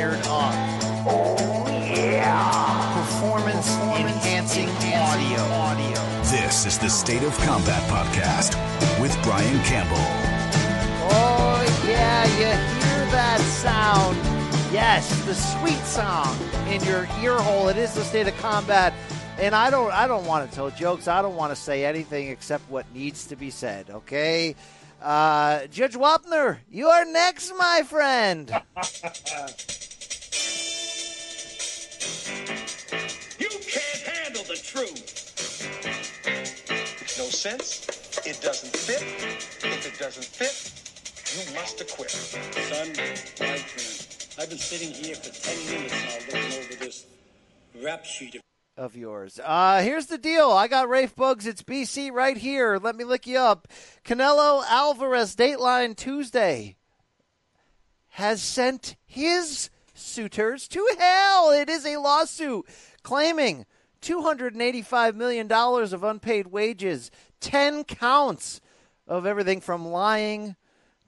Fired up. Oh, yeah. Performance, enhancing, audio. audio. This is the State of Combat Podcast with Brian Campbell. Oh, yeah, you hear that sound. Yes, the sweet sound in your ear hole. It is the State of Combat. And I don't I don't want to tell jokes. I don't want to say anything except what needs to be said, okay? Uh, Judge Wapner, you are next, my friend. sense. It doesn't fit. If it doesn't fit, you must acquit. Son, my friend, I've been sitting here for 10 minutes now looking over this rap sheet of of yours. Uh, here's the deal. I got Rafe Boogs. It's BC right here. Let me look you up. Canelo Alvarez, Dateline Tuesday, has sent his suitors to hell. It is a lawsuit claiming $285 million of unpaid wages, 10 counts of everything from lying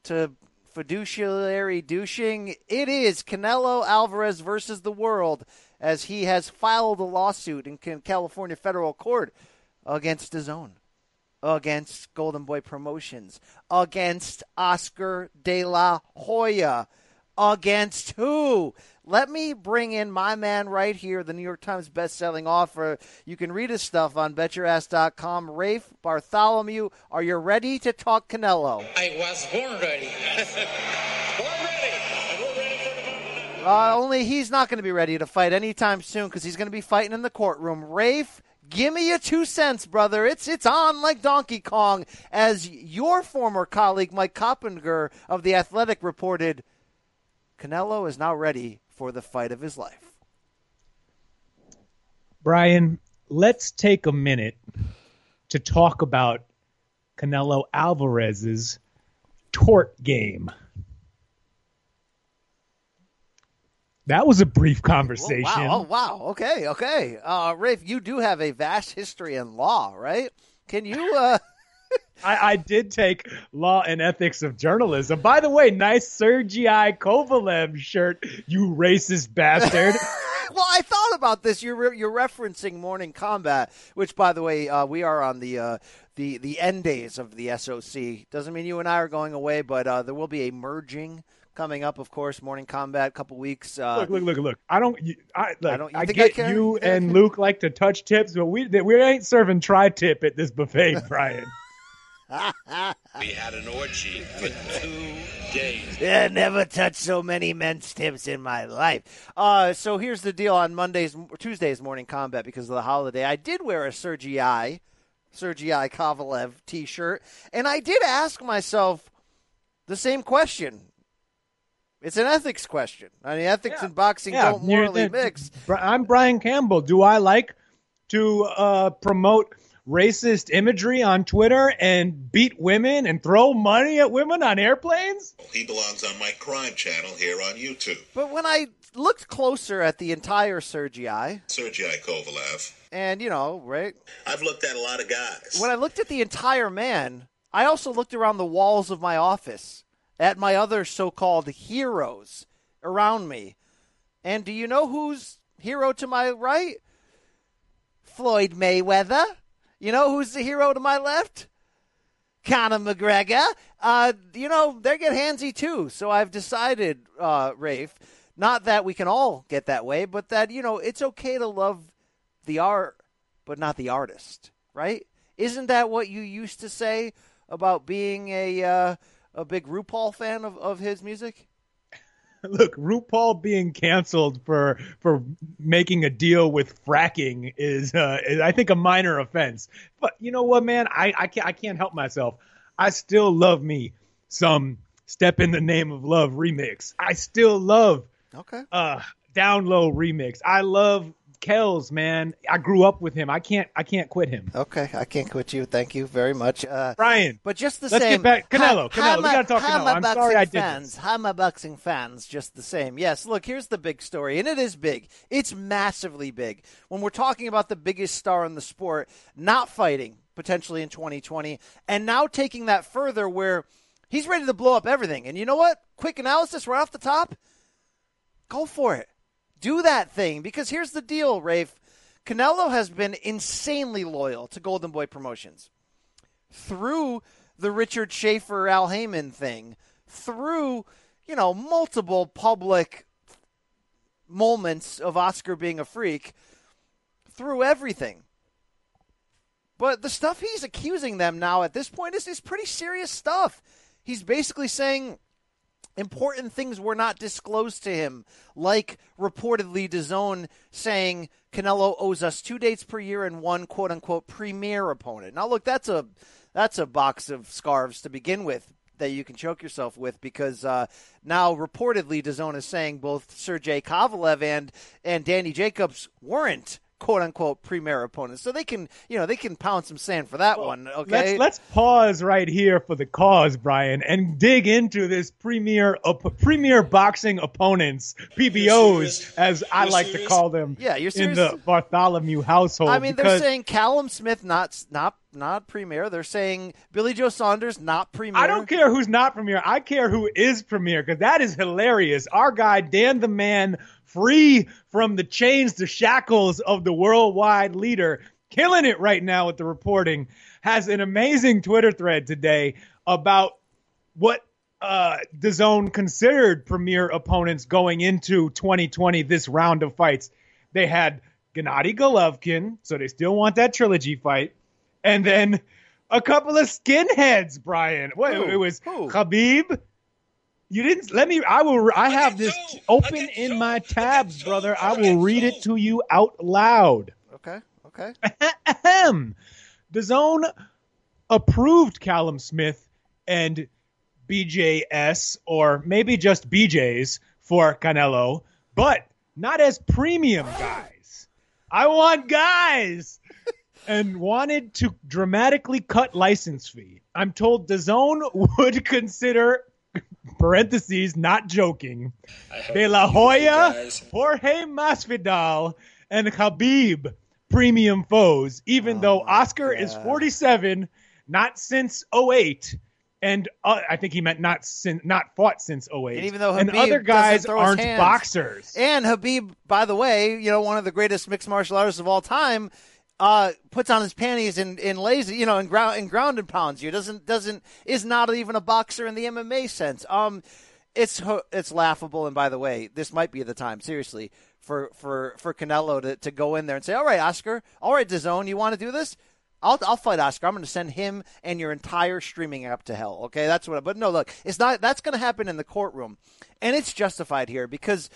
to fiduciary douching. It is Canelo Alvarez versus the world as he has filed a lawsuit in California federal court against his own, against Golden Boy Promotions, against Oscar de la Hoya, against who? Let me bring in my man right here, the New York Times best-selling author. You can read his stuff on betyourass.com. Rafe Bartholomew, are you ready to talk Canelo? I was born ready. We're ready. And we're ready for the Uh, only he's not going to be ready to fight anytime soon because he's going to be fighting in the courtroom. Rafe, give me your two cents, brother. It's it's on like Donkey Kong, as your former colleague Mike Coppinger of the Athletic reported. Canelo is now ready for the fight of his life. Brian, let's take a minute to talk about Canelo Alvarez's tort game. That was a brief conversation. Oh, wow. Oh, wow. Okay. Okay. Uh, Rafe, you do have a vast history in law, right? Can you? Uh... I, I, did take law and ethics of journalism. By the way, nice Sergei Kovalev shirt, you racist bastard. well, I thought about this. You're re- you're referencing Morning Combat, which, by the way, uh, we are on the uh, the the end days of the SOC. Doesn't mean you and I are going away, but uh, there will be a merging coming up, of course. Morning Combat, a couple weeks. Uh, look, look, look, look. I don't. I, look, I don't. You I think get I you and Luke like to touch tips, but we we ain't serving tri-tip at this buffet, Brian. We had an orgy for two days. Yeah, never touched so many men's tips in my life. Uh, so here's the deal: on Mondays, Tuesdays, morning combat because of the holiday, I did wear a Sergei, Sergei Kovalev T-shirt, and I did ask myself the same question. It's an ethics question. I mean, ethics Yeah. and boxing Yeah, don't you're- morally mix. I'm Brian Campbell. Do I like to uh, promote racist imagery on Twitter and beat women and throw money at women on airplanes? He belongs on my crime channel here on YouTube. But when I looked closer at the entire Sergei, Sergei Kovalev. and you know, right, I've looked at a lot of guys. when I looked at the entire man, I also looked around the walls of my office at my other so-called heroes around me. And do you know who's hero to my right? Floyd Mayweather. You know who's the hero to my left? Conor McGregor. Uh, you know, they get handsy too. So I've decided, uh, Rafe, not that we can all get that way, but that, you know, it's okay to love the art, but not the artist, right? Isn't that what you used to say about being a uh, a big RuPaul fan of, of his music? Look, RuPaul being canceled for for making a deal with fracking is, uh, is I think, a minor offense. But you know what, man? I I can't I can't help myself. I still love me some Step in the Name of Love remix. I still love Okay. uh Down Low remix. I love Kells, man. I grew up with him. I can't I can't quit him. Okay, I can't quit you. Thank you very much. Uh, Brian, but just the Let's get same. back- Canelo, Hi- Canelo, hi, we gotta talk hi, Canelo. my I'm boxing sorry I did fans. Hi, my boxing fans. Just the same. Yes. Look, here's the big story, and it is big. It's massively big. When we're talking about the biggest star in the sport not fighting potentially in 2020, and now taking that further, where he's ready to blow up everything. And you know what? Quick analysis right off the top. Go for it. Do that thing because here's the deal, Rafe. Canelo has been insanely loyal to Golden Boy Promotions through the Richard Schaefer Al Haymon thing, through, you know, multiple public moments of Oscar being a freak, through everything. But the stuff he's accusing them now at this point is, is pretty serious stuff. He's basically saying important things were not disclosed to him, like reportedly DAZN saying Canelo owes us two dates per year and one quote unquote premier opponent. Now look, that's a that's a box of scarves to begin with that you can choke yourself with because uh, now reportedly DAZN is saying both Sergey Kovalev and and Danny Jacobs weren't quote unquote premier opponents. So they can you know they can pound some sand for that one. Okay. Let's let's pause right here for the cause, Brian, and dig into this premier op- premier boxing opponents, PBOs, as I You're like to call them. Yeah, you're serious? in the Bartholomew household. I mean, they're saying Callum Smith not not not premier. They're saying Billy Joe Saunders not premier. I don't care who's not premier. I care who is premier because that is hilarious. Our guy Dan the Man, free from the chains, the shackles of the worldwide leader, killing it right now with the reporting, has an amazing Twitter thread today about what uh, the zone considered premier opponents going into 2020. This round of fights, they had Gennady Golovkin, so they still want that trilogy fight, and then a couple of skinheads. Brian, what Who? it was Who? Khabib. You didn't let me. I will. I have this Joe. open in Joe. my tabs, brother. I will read Joe. it to you out loud. Okay, okay. Ahem. The zone approved Callum Smith and BJS, or maybe just BJs for Canelo, but not as premium guys. I want guys. and wanted to dramatically cut license fee. I'm told the zone would consider parentheses not joking De La Hoya. Jorge Masvidal, and Khabib premium foes, even though Oscar is 47, not since 08. And uh, I think he meant not sin, not fought since 08. And even though and Khabib other guys aren't boxers. And Khabib, by the way, you know one of the greatest mixed martial artists of all time, uh, puts on his panties and, and lays, you know, and ground and ground and pounds you. Doesn't doesn't is not even a boxer in the MMA sense. Um, it's it's laughable. And by the way, this might be the time, seriously, for for for Canelo to, to go in there and say, "All right, Oscar, all right, DAZN, you want to do this?" I'll, I'll fight Oscar. I'm going to send him and your entire streaming app to hell. Okay, that's what. I, But no, look, it's not. That's going to happen in the courtroom, and it's justified here because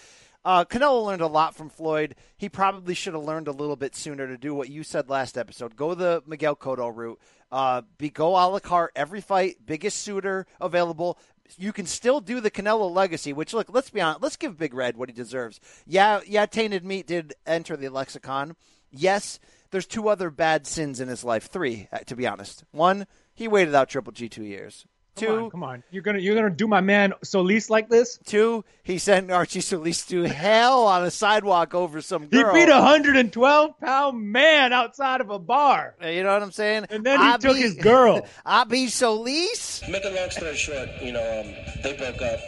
uh, Canelo learned a lot from Floyd. He probably should have learned a little bit sooner to do what you said last episode. Go the Miguel Cotto route. Uh, be go a la carte every fight, biggest suitor available. You can still do the Canelo legacy, which look, let's be honest, let's give Big Red what he deserves. Yeah, yeah, tainted meat did enter the lexicon. Yes, there's two other bad sins in his life. Three, uh, to be honest. One, he waited out Triple G two years. Come on, come on. You're gonna you're gonna do my man Solis like this? two, he sent Archie Solis to hell on a sidewalk over some He beat a 112 pound man outside of a bar. Uh, You know what I'm saying? And then he I took be- his girl. I be Solis. Make a long story short, you know, um, they broke up.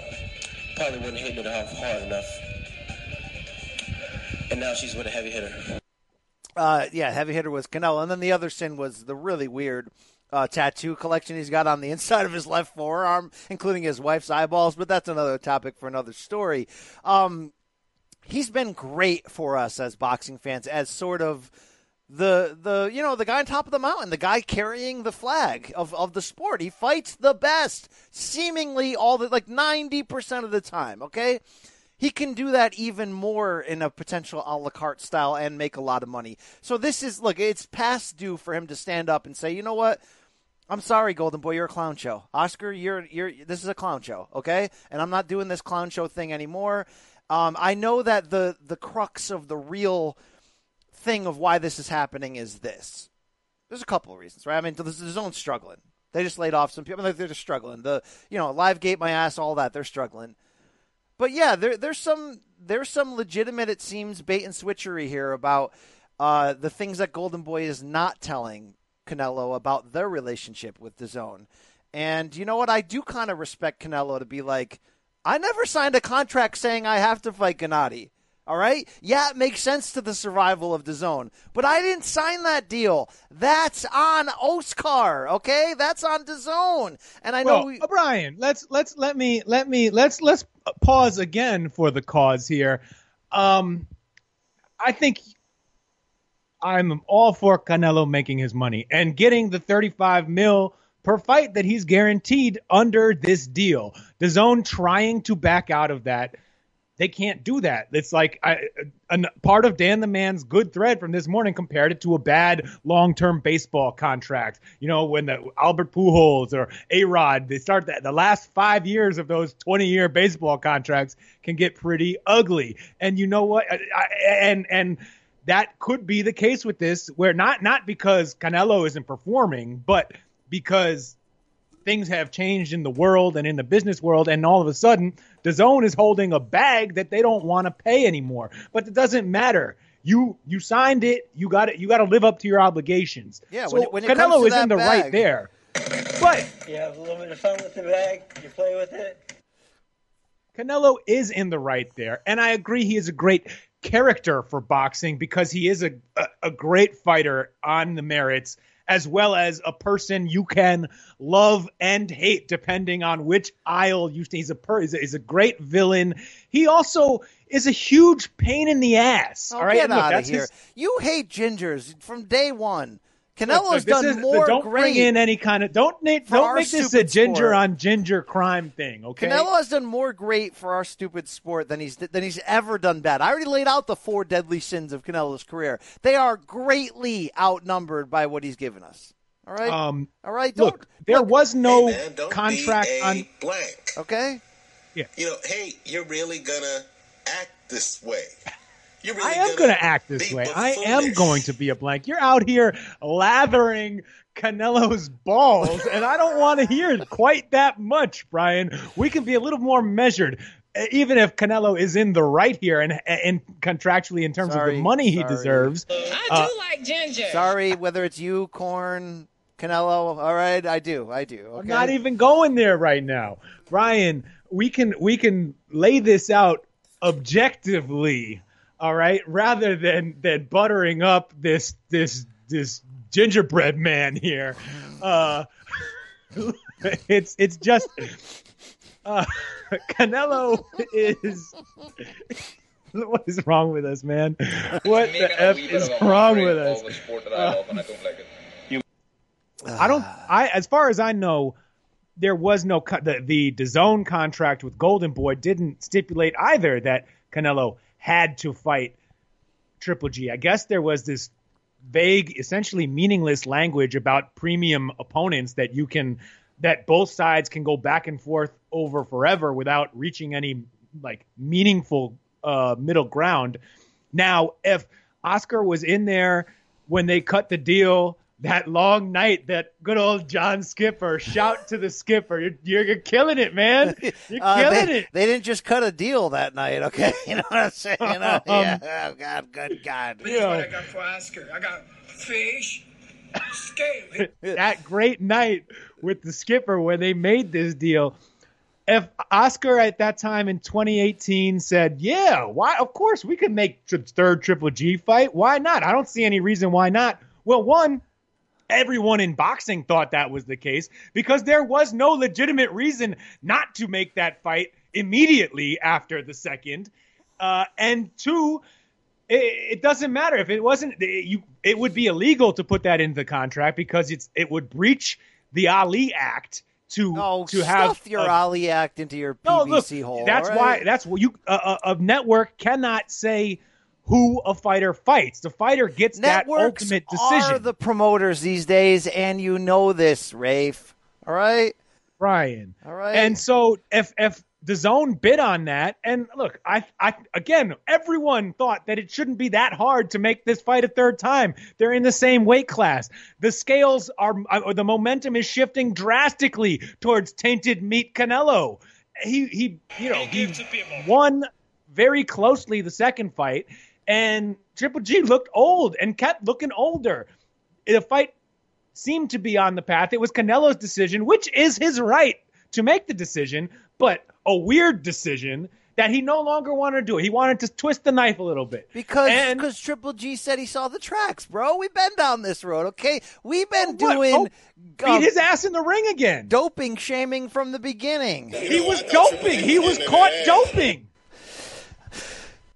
Probably wasn't hitting it off hard enough. And now she's with a heavy hitter. Uh, yeah, heavy hitter was Canelo, and then the other sin was the really weird uh, tattoo collection he's got on the inside of his left forearm, including his wife's eyeballs. But that's another topic for another story. Um, he's been great for us as boxing fans, as sort of the the you know the guy on top of the mountain, the guy carrying the flag of, of the sport. He fights the best, seemingly all the like ninety percent of the time. Okay, he can do that even more in a potential a la carte style and make a lot of money. So this is look, it's past due for him to stand up and say, you know what. I'm sorry, Golden Boy, you're a clown show. Oscar, you're you're this is a clown show, okay? And I'm not doing this clown show thing anymore. Um, I know that the the crux of the real thing of why this is happening is this. There's a couple of reasons, right? I mean, the, the zone's struggling. They just laid off some people. They're just struggling. The you know, live gate my ass, all that. They're struggling. But yeah, there, there's some there's some legitimate, it seems, bait and switchery here about uh, the things that Golden Boy is not telling Canelo about their relationship with the zone. And you know what? I do kind of respect Canelo to be like, I never signed a contract saying I have to fight Gennady. All right? Yeah, it makes sense to the survival of the zone. But I didn't sign that deal. That's on Oscar, okay? That's on the zone. And I know well, we Brian, let's let's let me let me let's let's pause again for the cause here. Um I think I'm all for Canelo making his money and getting the 35 mil per fight that he's guaranteed under this deal. The zone trying to back out of that. They can't do that. It's like I, a, a part of Dan the Man's good thread from this morning compared it to a bad long-term baseball contract. You know, when the Albert Pujols or A Rod, they start that the last five years of those 20-year baseball contracts can get pretty ugly. And you know what? I, I, and and that could be the case with this, where not not because Canelo isn't performing, but because things have changed in the world and in the business world, and all of a sudden, the zone is holding a bag that they don't want to pay anymore. But it doesn't matter. You you signed it. You got it. You got to live up to your obligations. Yeah, So when it- when it Canelo comes to is in that the right there. But You have a little bit of fun with the bag. You play with it. Canelo is in the right there, and I agree he is a great character for boxing because he is a a, great fighter on the merits as well as a person you can love and hate depending on which aisle you he's a per he's a, he's a great villain. He also is a huge pain in the ass. Oh, all right, get Look, out of here. his- You hate gingers from day one. Look, Canelo's this done is- more Don't great. bring in any kind of don't make don't make this a ginger sport. on ginger crime thing. Okay, Canelo has done more great for our stupid sport than he's than he's ever done bad. I already laid out the four deadly sins of Canelo's career. They are greatly outnumbered by what he's given us. All right, Um, all right. Don't, look, there was no hey man, don't contract be a on. blank. okay. yeah. You know, hey, you're really gonna act this way. You're really I am going to act this way. I am going to be a blank. You're out here lathering Canelo's balls, and I don't want to hear quite that much, Brian. We can be a little more measured. uh, Even if Canelo is in the right here and and contractually in terms of the money he sorry. deserves, I Uh, do like ginger. Sorry, whether it's you, Corn, Canelo. All right, I do, I do. Okay. I'm not even going there right now, Brian. We can we can lay this out objectively, all right, rather than than buttering up this this this gingerbread man here. Uh, it's it's just uh, Canelo is. What is wrong with us, man? What the f is wrong with us? I don't. I as far as I know, there was no the the DAZN contract with Golden Boy didn't stipulate either that Canelo had to fight Triple G. I guess there was this vague, essentially meaningless language about premium opponents that you can that both sides can go back and forth over forever without reaching any like meaningful uh, middle ground. Now, if Oscar was in there when they cut the deal that long night, that good old John Skipper, shout to the skipper, you're, you're, you're killing it, man. You're Uh, killing they, it. they didn't just cut a deal that night, okay? You know what I'm saying? You know? yeah. Oh God, good God. You know, What I got for Oscar? I got fish, scale. that great night with the skipper when they made this deal. If Oscar at that time in 2018 said, "Yeah, why? Of course we could make the third Triple G fight. Why not? I don't see any reason why not." Well, one, everyone in boxing thought that was the case because there was no legitimate reason not to make that fight immediately after the second. Uh, and two, it, it doesn't matter if it wasn't it, you. It would be illegal to put that into the contract because it's it would breach the Ali Act to Oh, to have your a- Ali Act into your no, look, PVC hole. that's all why. That's what you a, a, a network cannot say who a fighter fights. The fighter gets Networks that ultimate decision. are the promoters these days, and you know this, Rafe. All right, Brian. all right. And so if if the zone bid on that, and look, I I again, everyone thought that it shouldn't be that hard to make this fight a third time. They're in the same weight class. The scales are uh, the momentum is shifting drastically towards tainted meat Canelo. He he you know he won very closely the second fight, and Triple G looked old and kept looking older. The fight seemed to be on the path. It was Canelo's decision, which is his right to make the decision, but a weird decision that he no longer wanted to do. it. He wanted to twist the knife a little bit. Because And- because Triple G said he saw the tracks, bro. We've been down this road, okay? We've been What? doing Oh, um, beat his ass in the ring again. doping shaming from the beginning. He was doping. He was caught doping.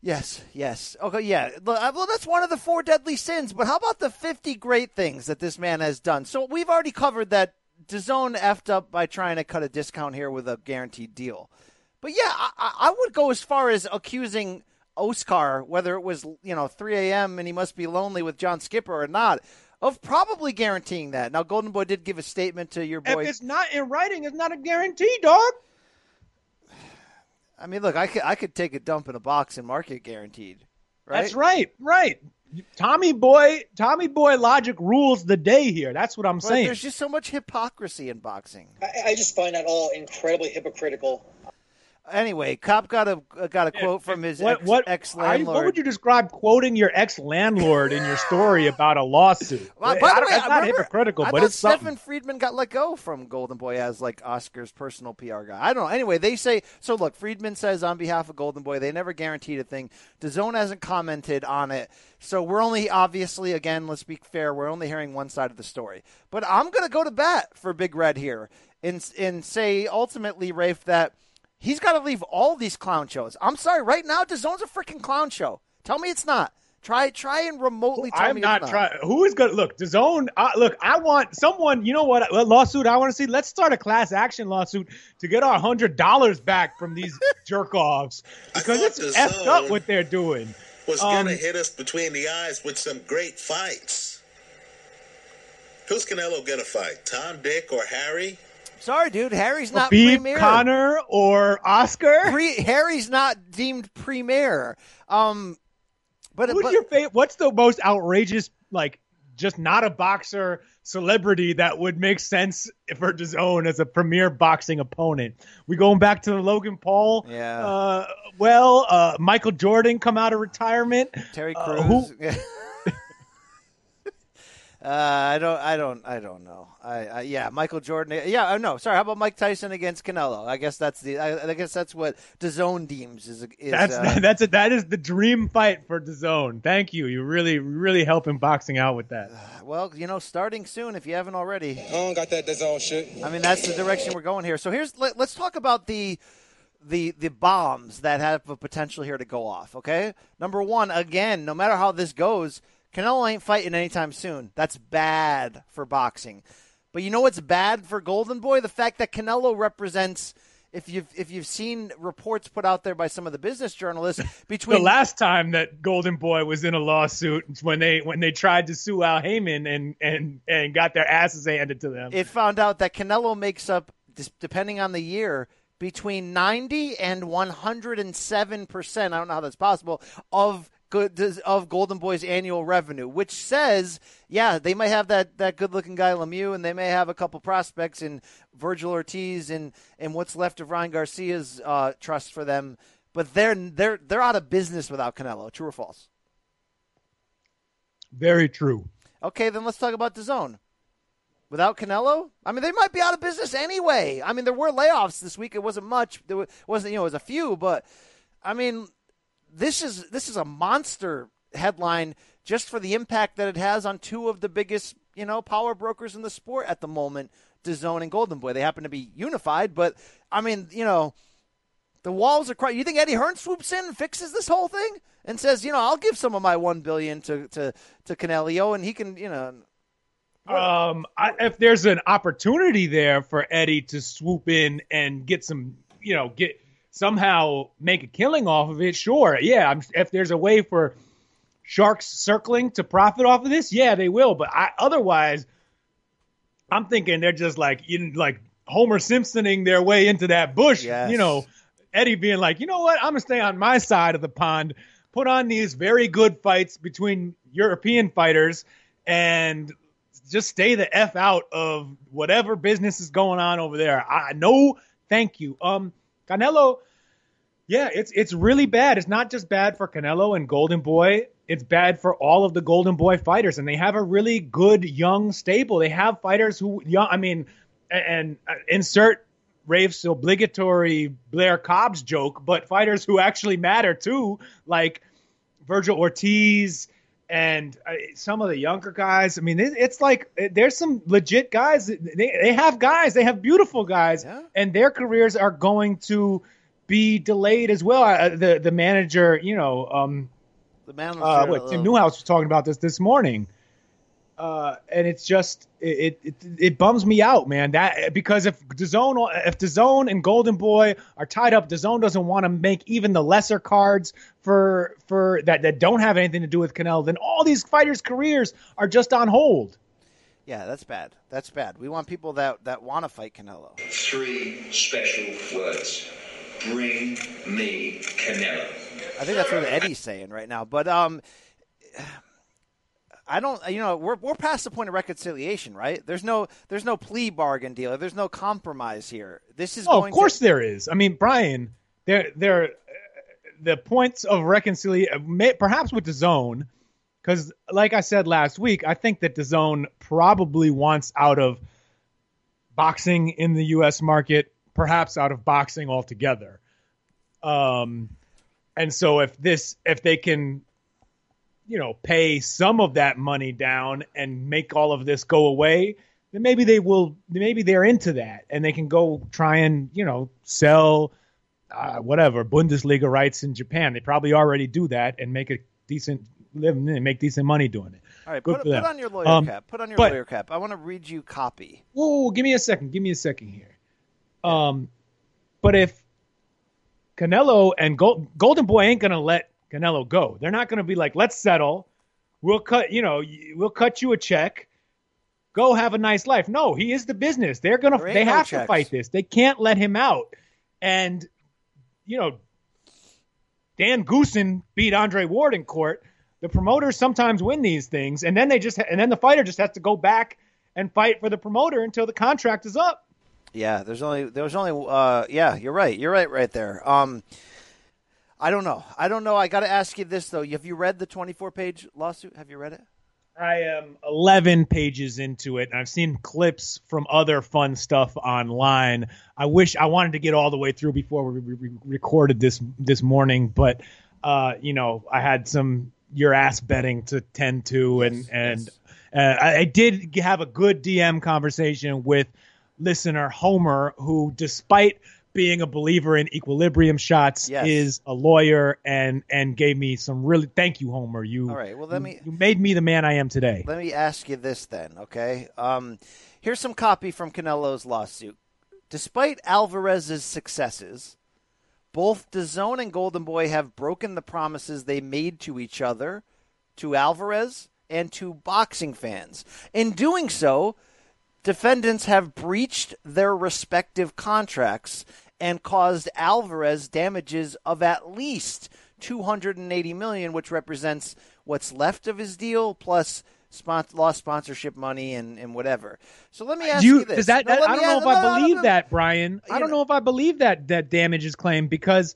Yes, yes. Okay, yeah. Well, that's one of the four deadly sins. But how about the 50 great things that this man has done? So we've already covered that DAZN effed up by trying to cut a discount here with a guaranteed deal. But yeah, I, I I would go as far as accusing Oscar, whether it was you know 3 a.m. and he must be lonely with John Skipper or not, of probably guaranteeing that. Now, Golden Boy did give a statement to your If boy. it's not in writing, it's not a guarantee, dog. I mean, look, I could I could take a dump in a box and market guaranteed. Right? That's right, right. Tommy Boy, Tommy Boy logic rules the day here. That's what I'm But saying. there's just so much hypocrisy in boxing. I, I just find that all incredibly hypocritical. Anyway, Cop got a got a quote from his what what ex I- landlord. What would you describe quoting your ex landlord in your story about a lawsuit? Well, I by the way, not hypocritical, I but it's something. Stephen Friedman got let go from Golden Boy as like Oscar's personal PR guy. I don't know. Anyway, they say so. Look, Friedman says on behalf of Golden Boy, they never guaranteed a thing. DAZN hasn't commented on it, so we're only obviously again. Let's be fair. We're only hearing one side of the story. But I'm going to go to bat for Big Red here and and say ultimately, Rafe, that he's got to leave all these clown shows. I'm sorry. Right now, DAZN's a freaking clown show. Tell me it's not. Try try and remotely tell I'm me not it's trying. Who is going to look? The zone. Uh, look, I want someone. You know what? What lawsuit I want to see? Let's start a class action lawsuit to get our hundred dollars back from these jerk offs because it's the effed up what they're doing. Was Um, gonna hit us between the eyes with some great fights. Who's Canelo gonna fight? Tom, Dick, or Harry? Sorry, dude. Harry's not Beef premier. Connor or Oscar? Pre- Harry's not deemed premier. Um, but, Who's but your favorite? What's the most outrageous, like, just not a boxer celebrity that would make sense for his own as a premier boxing opponent? We going back to the Logan Paul? Yeah. Uh, well, uh, Michael Jordan come out of retirement. Terry Uh, Crews. who- uh, I don't. I don't. I don't know. I, I yeah, Michael Jordan. Yeah, uh, no. Sorry. How about Mike Tyson against Canelo? I guess that's the. I, I guess that's what DAZN deems is. is That's uh, that's a, that is the dream fight for the zone. Thank you. You really really helping boxing out with that. well, you know, starting soon if you haven't already. I don't got that DAZN shit. I mean, that's the direction we're going here. So here's let, let's talk about the the the bombs that have a potential here to go off. Okay, number one, again, no matter how this goes, Canelo ain't fighting anytime soon. That's bad for boxing. But you know what's bad for Golden Boy? The fact that Canelo represents. If you've if you've seen reports put out there by some of the business journalists between The last time that Golden Boy was in a lawsuit when they when they tried to sue Al Haymon and and and got their asses handed to them. it found out that Canelo makes up, depending on the year, between 90 and 107 percent. I don't know how that's possible of of Golden Boy's annual revenue, which says, yeah, they might have that that good looking guy Lemieux, and they may have a couple prospects in Vergil Ortiz and and what's left of Ryan Garcia's uh, trust for them. But they're they're they're out of business without Canelo. True or false? Very true. Okay, then let's talk about the zone. Without Canelo, I mean, they might be out of business anyway. I mean, there were layoffs this week. It wasn't much. There wasn't, you know, it was a few, but I mean, this is this is a monster headline just for the impact that it has on two of the biggest, you know, power brokers in the sport at the moment, DAZN and Golden Boy. They happen to be unified, but I mean, you know, the walls are crying. You think Eddie Hearn swoops in and fixes this whole thing and says, you know, I'll give some of my one billion to to to Canelio, and he can, you know, Um, I, if there's an opportunity there for Eddie to swoop in and get some, you know, get somehow make a killing off of it, sure, yeah. I'm, if there's a way for sharks circling to profit off of this? Yeah, they will. But I, otherwise, I'm thinking they're just like in like Homer Simpsoning their way into that bush. Yes. You know, Eddie being like, you know what? I'm gonna stay on my side of the pond. Put on these very good fights between European fighters and just stay the f out of whatever business is going on over there. I no, thank you. Um, Canelo, yeah, it's it's really bad. It's not just bad for Canelo and Golden Boy. It's bad for all of the Golden Boy fighters, and they have a really good young stable. They have fighters who young. I mean, and, and uh, insert Rafe's obligatory Blair Cobbs joke, but fighters who actually matter too, like Vergil Ortiz and uh, some of the younger guys. I mean, it's like there's some legit guys. They, they have guys. They have beautiful guys, Yeah. and their careers are going to be delayed as well. Uh, the the manager, you know, um, The man. uh, what Tim Newhouse was talking about this this morning. Uh, and it's just it, it it bums me out, man. That because if DAZN if DAZN and Golden Boy are tied up, DAZN doesn't want to make even the lesser cards for for that that don't have anything to do with Canelo. Then all these fighters' careers are just on hold. Yeah, that's bad. That's bad. We want people that that want to fight Canelo. Three special words. Bring me Canelo. I think that's what Eddie's saying right now. But um, I don't. You know, we're we're past the point of reconciliation, right? There's no there's no plea bargain deal. There's no compromise here. This is Oh, going of course to, there is. I mean, Brian, there there the points of reconciliation, perhaps with the zone, because like I said last week, I think that the zone probably wants out of boxing in the U.S. market, perhaps out of boxing altogether. Um, and so if this if they can you know pay some of that money down and make all of this go away then maybe they will maybe they're into that and they can go try and you know sell uh, whatever bundesliga rights in japan they probably already do that and make a decent living and make decent money doing it All right, Good put, put on your lawyer Um, cap. Put on your but- lawyer cap. I want to read you copy. Whoa, give me a second. Give me a second here. Um, but if Canelo and Gold, Golden Boy ain't gonna let Canelo go, they're not gonna be like, let's settle. We'll cut, you know, we'll cut you a check. Go have a nice life. No, he is the business. They're gonna, There they no have checks. to fight this. They can't let him out. And you know, Dan Goossen beat Andre Ward in court. The promoters sometimes win these things, and then they just and then the fighter just has to go back and fight for the promoter until the contract is up. Yeah, there's only there's only uh yeah, you're right. You're right right there. Um I don't know. I don't know. I got to ask you this though. Have you read the 24-page lawsuit? Have you read it? I am 11 pages into it, and I've seen clips from other fun stuff online. I wish I wanted to get all the way through before we re- re- recorded this this morning, but uh, you know, I had some your ass betting to tend to, and and uh, I, I did have a good DM conversation with listener Homer, who, despite being a believer in equilibrium shots, Yes. is a lawyer and and gave me some really thank you, Homer. You All right. Well, let me you made me the man I am today. Let me ask you this then, okay? Um, here's some copy from Canelo's lawsuit. Despite Alvarez's successes, both DAZN and Golden Boy have broken the promises they made to each other, to Alvarez, and to boxing fans. In doing so, defendants have breached their respective contracts and caused Alvarez damages of at least 280 million, which represents what's left of his deal plus spon- lost sponsorship money and, and whatever. So let me ask you, you, this. that, No, that- I don't know ask- if I no, no, believe no. that, Brian. I don't know- know if I believe that that damage is claimed because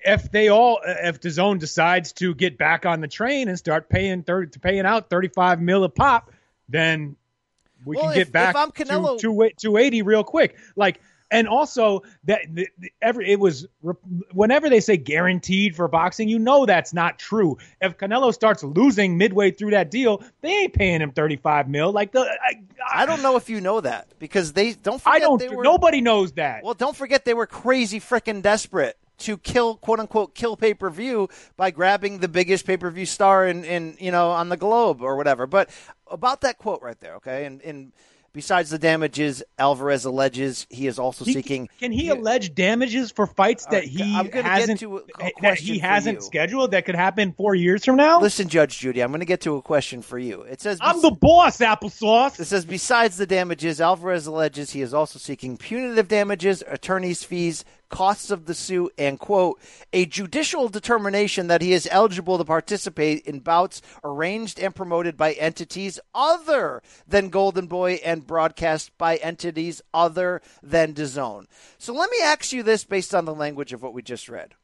if they all, if zone decides to get back on the train and start paying thirty, paying out thirty five mil a pop, then we Well, can if- get back if I'm Canelo- to to 280 real quick. Like, and also that the, the- every it was whenever they say guaranteed for boxing, you know that's not true. If Canelo starts losing midway through that deal, they ain't paying him 35 mil. Like the I, I don't know if you know that because they don't. Forget I don't. They were, nobody knows that. Well, don't forget they were crazy freaking desperate to kill quote unquote kill pay per view by grabbing the biggest pay per view star in, in you know on the globe or whatever. But about that quote right there, okay, and and Besides the damages, Alvarez alleges he is also He- seeking. Can he allege damages for fights that right, he gonna get hasn't to a- a that he hasn't you. scheduled that could happen four years from now? Listen, Judge Judy, I'm going to get to a question for you. It says I'm the boss, applesauce. It says besides the damages, Alvarez alleges he is also seeking punitive damages, attorney's fees, costs of the suit, and quote a judicial determination that he is eligible to participate in bouts arranged and promoted by entities other than Golden Boy and broadcast by entities other than DAZN. So let me ask you this based on the language of what we just read.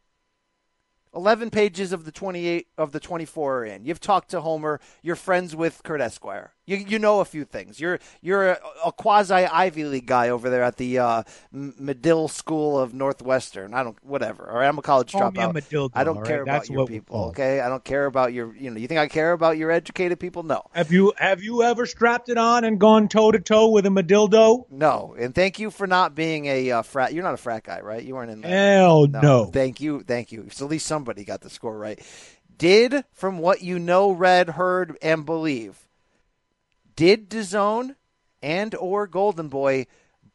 11 pages of the 28 of the 24 are in. You've talked to Homer. You're friends with Kurt Esquire. You, you know a few things. You're you're a, a quasi Ivy League guy over there at the uh, Medill School of Northwestern. I don't whatever. Or I'm a college Call me a dropout. Madildo, I don't care right? about That's your people. Okay, I don't care about your. You know, you think I care about your educated people? No. Have you have you ever strapped it on and gone toe to toe with a Madildo? No, and thank you for not being a uh, frat. You're not a frat guy, right? You weren't in that. Hell no. Thank you, thank you. So at least somebody got the score right. Did, from what you know, read, heard, and believe, did DAZN and or Golden Boy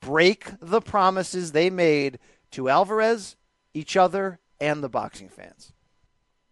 break the promises they made to Alvarez, each other, and the boxing fans?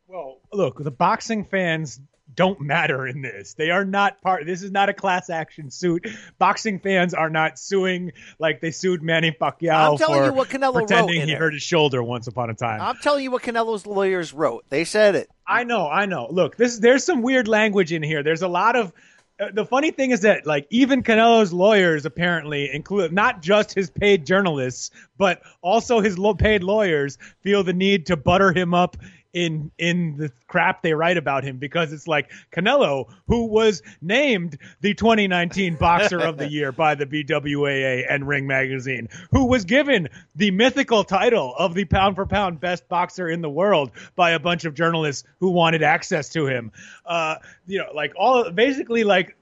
Well, look, the boxing fans don't matter in this. They are not part. This is not a class action suit. Boxing fans are not suing like they sued Manny Pacquiao I'm telling for you what Canelo wrote pretending in he it. hurt his shoulder once upon a time. I'm telling you what Canelo's lawyers wrote. They said it. I know, I know. Look, this there's some weird language in here. There's a lot of Uh, the funny thing is that like even Canelo's lawyers apparently include not just his paid journalists, but also his low paid lawyers feel the need to butter him up in in the crap they write about him because it's like Canelo, who was named the 2019 Boxer of the Year by the BWAA and Ring Magazine, who was given the mythical title of the pound for pound best boxer in the world by a bunch of journalists who wanted access to him. Uh, you know, like all basically like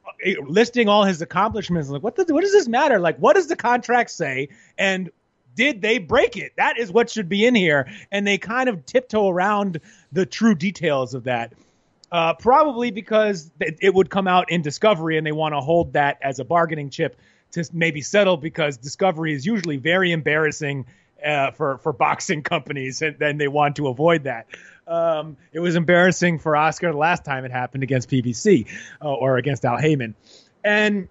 listing all his accomplishments. Like, what does what does this matter? Like, what does the contract say? And did they break it? That is what should be in here. And they kind of tiptoe around the true details of that. Uh, probably because it would come out in Discovery and they want to hold that as a bargaining chip to maybe settle because Discovery is usually very embarrassing uh, for, for boxing companies and then they want to avoid that. Um, it was embarrassing for Oscar the last time it happened against PBC uh, or against Al Haymon. And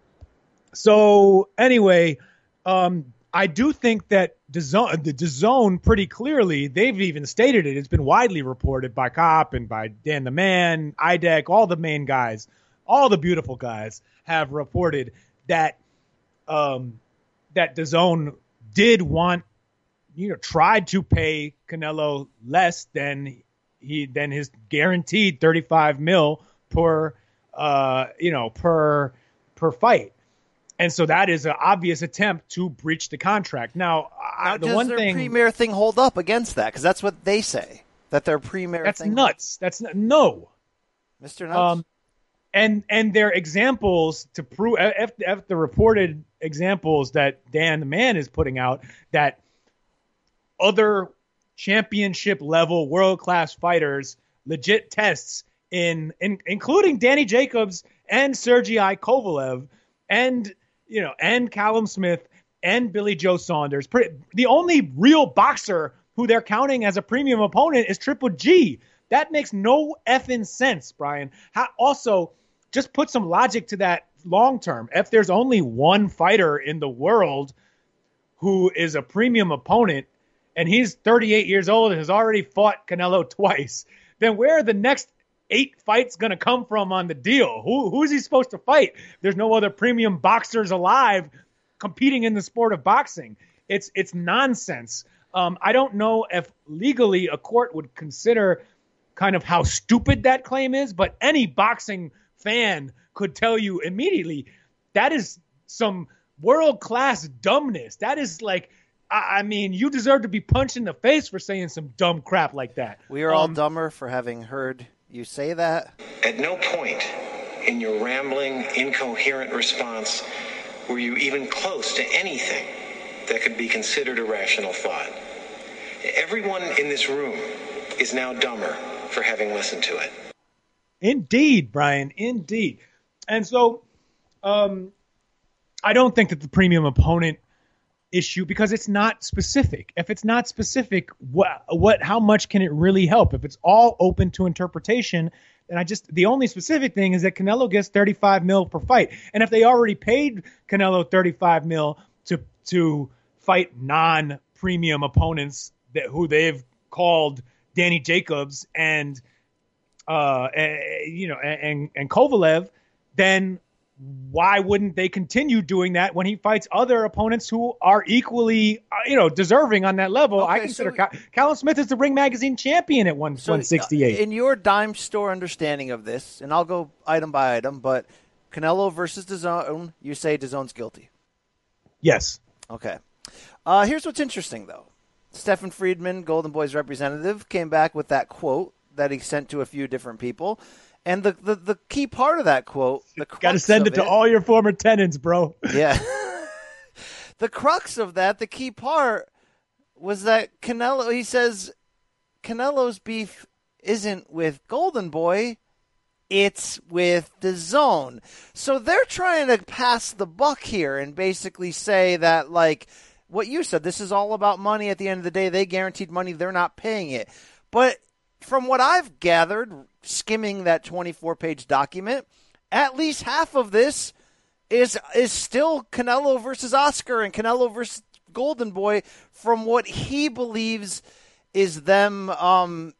so anyway, um, I do think that DAZN, the DAZN pretty clearly, they've even stated it. It's been widely reported by Cop and by Dan the Man, IDEC, all the main guys, all the beautiful guys have reported that um, that DAZN did want, you know, tried to pay Canelo less than he than his guaranteed 35 mil per, uh, you know, per per fight. And so that is an obvious attempt to breach the contract. Now, I, the does one their thing premier thing hold up against that? Because that's what they say that their premier that's thing. nuts. That's n- no. Mr. Nuts. Um, and and their examples to prove if, if the reported examples that Dan the Man is putting out that other championship level world class fighters legit tests in, in including Danny Jacobs and Sergei Kovalev and you know and Callum Smith and Billy Joe Saunders. The only real boxer who they're counting as a premium opponent is Triple G. That makes no effing sense, Brian. How, also, just put some logic to that long term. If there's only one fighter in the world who is a premium opponent and he's 38 years old and has already fought Canelo twice, then where are the next eight fights going to come from on the deal? Who who is he supposed to fight? There's no other premium boxers alive competing in the sport of boxing. It's it's nonsense. Um, I don't know if legally a court would consider kind of how stupid that claim is, but any boxing fan could tell you immediately that is some world class dumbness. That is like, I, I mean, you deserve to be punched in the face for saying some dumb crap like that. we are all um, dumber for having heard you say that. At no point in your rambling, incoherent response were you even close to anything that could be considered a rational thought. Everyone in this room is now dumber for having listened to it. Indeed, Brian. Indeed. And so, um, I don't think that the premium opponent issue because it's not specific. If it's not specific, what what how much can it really help? If it's all open to interpretation, then I just the only specific thing is that Canelo gets 35 mil per fight. And if they already paid Canelo 35 mil to to fight non-premium opponents that who they've called Danny Jacobs and uh you know and and Kovalev, then why wouldn't they continue doing that when he fights other opponents who are equally, uh, you know, deserving on that level? Okay, I consider so- Cal- Callum Smith is the Ring Magazine champion at one, So, 168. uh, In your dime store understanding of this, and I'll go item by item, but Canelo versus DAZN, you say DAZN's guilty. yes. Okay. Uh, here's what's interesting, though. Stephen Friedman, Golden Boy's representative, came back with that quote that he sent to a few different people. And the, the, the key part of that quote, the Got to send it to all your former tenants, bro. Yeah. the crux of that, the key part, was that Canelo, he says, Canelo's beef isn't with Golden Boy, it's with DAZN. So they're trying to pass the buck here and basically say that, like, what you said, this is all about money. At the end of the day, they guaranteed money, they're not paying it. But from what I've gathered, skimming that 24 page document, at least half of this is is still Canelo versus Oscar and Canelo versus Golden Boy from what he believes is them um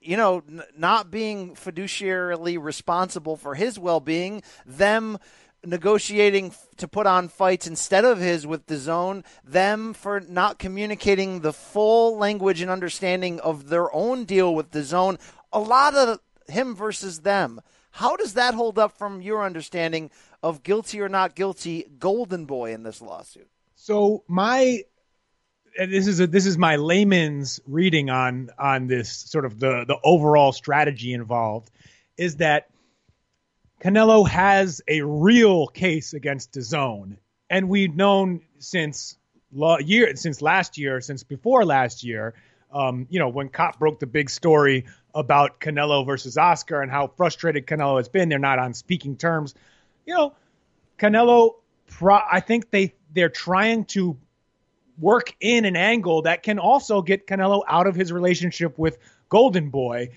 you know n- not being fiduciarily responsible for his well-being them negotiating f- to put on fights instead of his with DAZN them for not communicating the full language and understanding of their own deal with DAZN. A lot of him versus them. How does that hold up from your understanding of guilty or not guilty golden boy in this lawsuit? So my and this is a this is my layman's reading on on this sort of the the overall strategy involved is that Canelo has a real case against DAZN, and we've known since la- year since last year, since before last year, um, you know, when Cop broke the big story about Canelo versus Oscar and how frustrated Canelo has been. They're not on speaking terms. You know, Canelo, pro- I think they they're trying to work in an angle that can also get Canelo out of his relationship with Golden Boy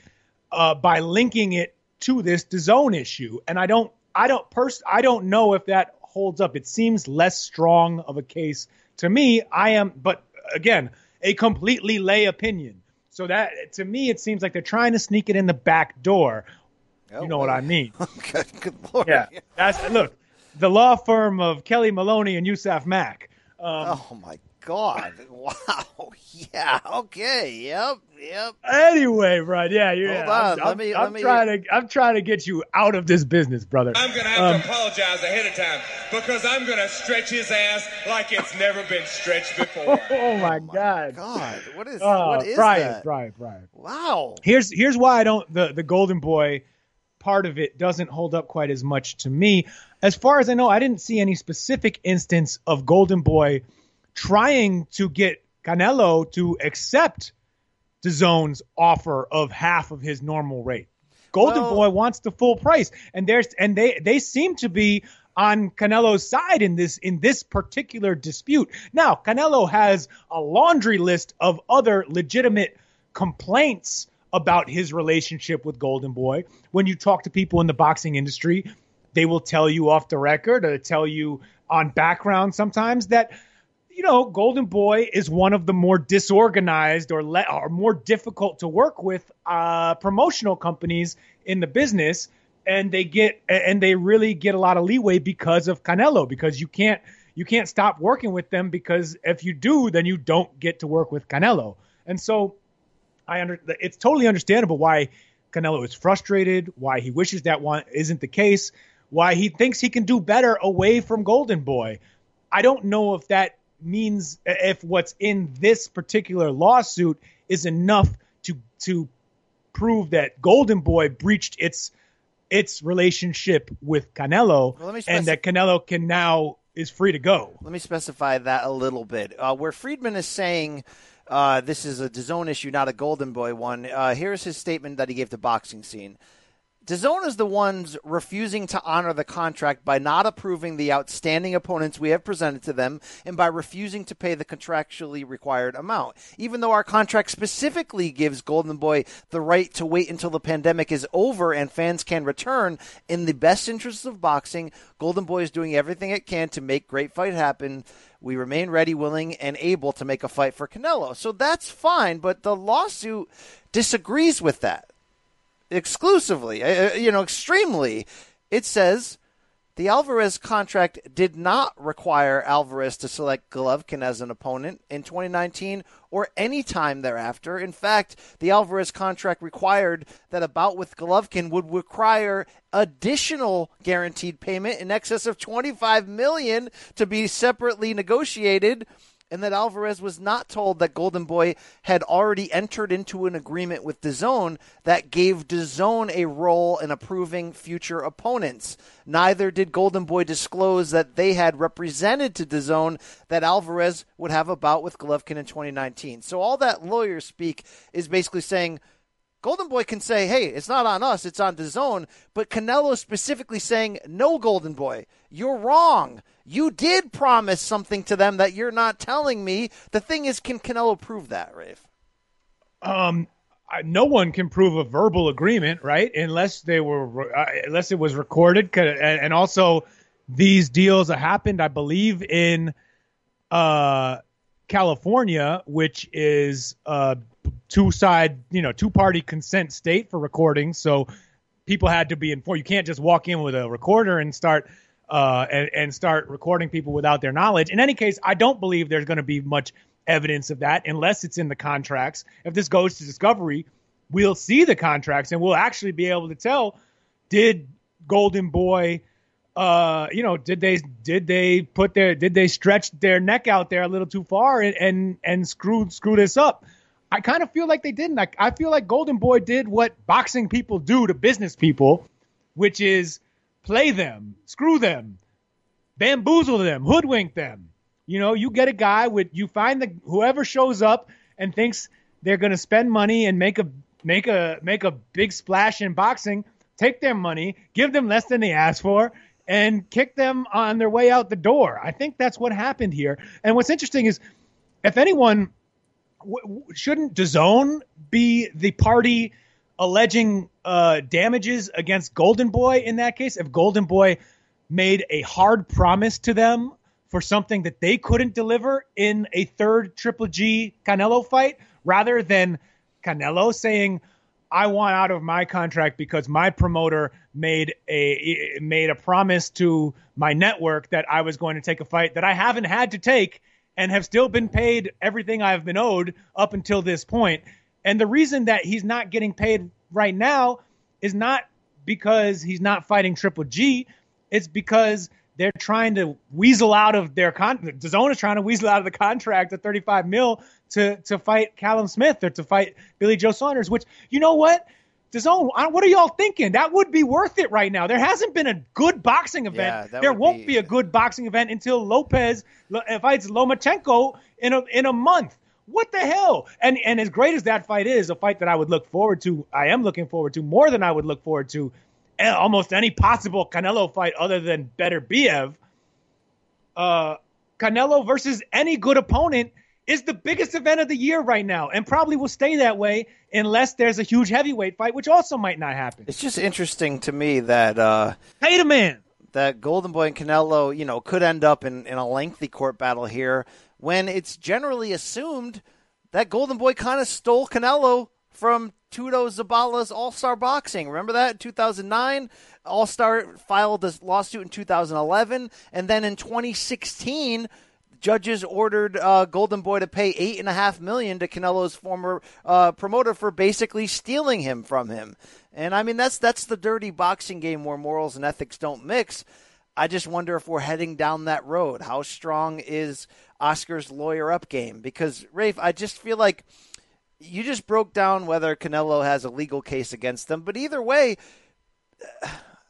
uh, by linking it to this DAZN issue. And I don't, I don't pers- I don't know if that holds up. It seems less strong of a case to me. I am, but again, a completely lay opinion. So that to me, it seems like they're trying to sneak it in the back door. you know what I mean? good, good lord. Yeah, that's look. The law firm of Kelly Maloney and Yusuf Mack. Um, oh my god! Wow. Yeah. Okay. Yep. Yep. Anyway, Brad. Yeah, yeah. Hold I'm- on, I'm, let me- I'm let me- trying to. I'm trying to get you out of this business, brother. I'm going to have Um, to apologize ahead of time because I'm going to stretch his ass like it's never been stretched before. oh my God. God, what is Oh, what is Brian, that? Brian, Brian. Wow. Here's here's why I don't the the Golden Boy part of it doesn't hold up quite as much to me. As far as I know, I didn't see any specific instance of Golden Boy trying to get Canelo to accept DAZN's offer of half of his normal rate. Golden Well- Boy wants the full price, and there's and they they seem to be on Canelo's side in this in this particular dispute. Now, Canelo has a laundry list of other legitimate complaints about his relationship with Golden Boy. When you talk to people in the boxing industry, they will tell you off the record or tell you on background sometimes that you know, Golden Boy is one of the more disorganized or le- or more difficult to work with uh, promotional companies in the business, and they get and they really get a lot of leeway because of Canelo. Because you can't you can't stop working with them because if you do, then you don't get to work with Canelo. And so, I under it's totally understandable why Canelo is frustrated, why he wishes that one isn't the case, why he thinks he can do better away from Golden Boy. I don't know if that means if what's in this particular lawsuit is enough to to prove that Golden Boy breached its its relationship with Canelo Well, me and that Canelo can now is free to go. Let me specify that a little bit. Uh, where Friedman is saying uh, this is a DAZN issue, not a Golden Boy one. Uh, here's his statement that he gave to Boxing Scene. DAZN is the ones refusing to honor the contract by not approving the outstanding opponents we have presented to them and by refusing to pay the contractually required amount. Even though our contract specifically gives Golden Boy the right to wait until the pandemic is over and fans can return, in the best interests of boxing, Golden Boy is doing everything it can to make great fight happen. We remain ready, willing, and able to make a fight for Canelo. So that's fine, but the lawsuit disagrees with that exclusively, uh, you know, extremely. It says the Alvarez contract did not require Alvarez to select Golovkin as an opponent in 2019 or any time thereafter. In fact, the Alvarez contract required that a bout with Golovkin would require additional guaranteed payment in excess of 25 million to be separately negotiated and that Alvarez was not told that Golden Boy had already entered into an agreement with DAZN that gave DAZN a role in approving future opponents. Neither did Golden Boy disclose that they had represented to DAZN that Alvarez would have a bout with Golovkin in 2019. So all that lawyer speak is basically saying Golden Boy can say, hey, it's not on us, it's on DAZN, but Canelo specifically saying, no, Golden Boy, you're wrong. You did promise something to them that you're not telling me. The thing is, can Canelo prove that, Rafe? Um, no one can prove a verbal agreement, right? Unless they were, uh, unless it was recorded. And also, these deals happened, I believe, in uh, California, which is uh, two side, you know, two party consent state for recording. So people had to be informed. You can't just walk in with a recorder and start uh, and, and start recording people without their knowledge. In any case, I don't believe there's going to be much evidence of that unless it's in the contracts. If this goes to discovery, we'll see the contracts and we'll actually be able to tell did Golden Boy uh, you know, did they did they put their did they stretch their neck out there a little too far and and, and screw screw this up? I kind of feel like they didn't. I, I feel like Golden Boy did what boxing people do to business people, which is play them, screw them, bamboozle them, hoodwink them. You know, you get a guy with you find the whoever shows up and thinks they're going to spend money and make a make a make a big splash in boxing, take their money, give them less than they asked for and kick them on their way out the door. I think that's what happened here. And what's interesting is if anyone w- shouldn't DAZN be the party alleging uh, damages against Golden Boy in that case? If Golden Boy made a hard promise to them for something that they couldn't deliver in a third Triple G Canelo fight, rather than Canelo saying, I want out of my contract because my promoter made a made a promise to my network that I was going to take a fight that I haven't had to take and have still been paid everything I've been owed up until this point. And the reason that he's not getting paid right now is not because he's not fighting Triple G. It's because they're trying to weasel out of their contract. DAZN is trying to weasel out of the contract at 35 mil to to fight Callum Smith or to fight Billy Joe Saunders. Which you know what, DAZN, what are y'all thinking? That would be worth it right now. There hasn't been a good boxing event. Yeah, there won't be... be... a good boxing event until Lopez fights Lomachenko in a in a month. What the hell? And and as great as that fight is, a fight that I would look forward to, I am looking forward to more than I would look forward to almost any possible Canelo fight other than Beterbiev. Uh, Canelo versus any good opponent is the biggest event of the year right now, and probably will stay that way unless there's a huge heavyweight fight, which also might not happen. It's just interesting to me that uh, pay the man that Golden Boy and Canelo, you know, could end up in, in a lengthy court battle here when it's generally assumed that Golden Boy kind of stole Canelo from Tuto Zabala's All Star Boxing. Remember that? 2009, All Star filed this lawsuit in 2011. And then in 2016, judges ordered uh, Golden Boy to pay eight and a half million to Canelo's former uh, promoter for basically stealing him from him. And I mean that's that's the dirty boxing game where morals and ethics don't mix. I just wonder if we're heading down that road. How strong is Oscar's lawyer up game? Because Rafe, I just feel like you just broke down whether Canelo has a legal case against them, but either way,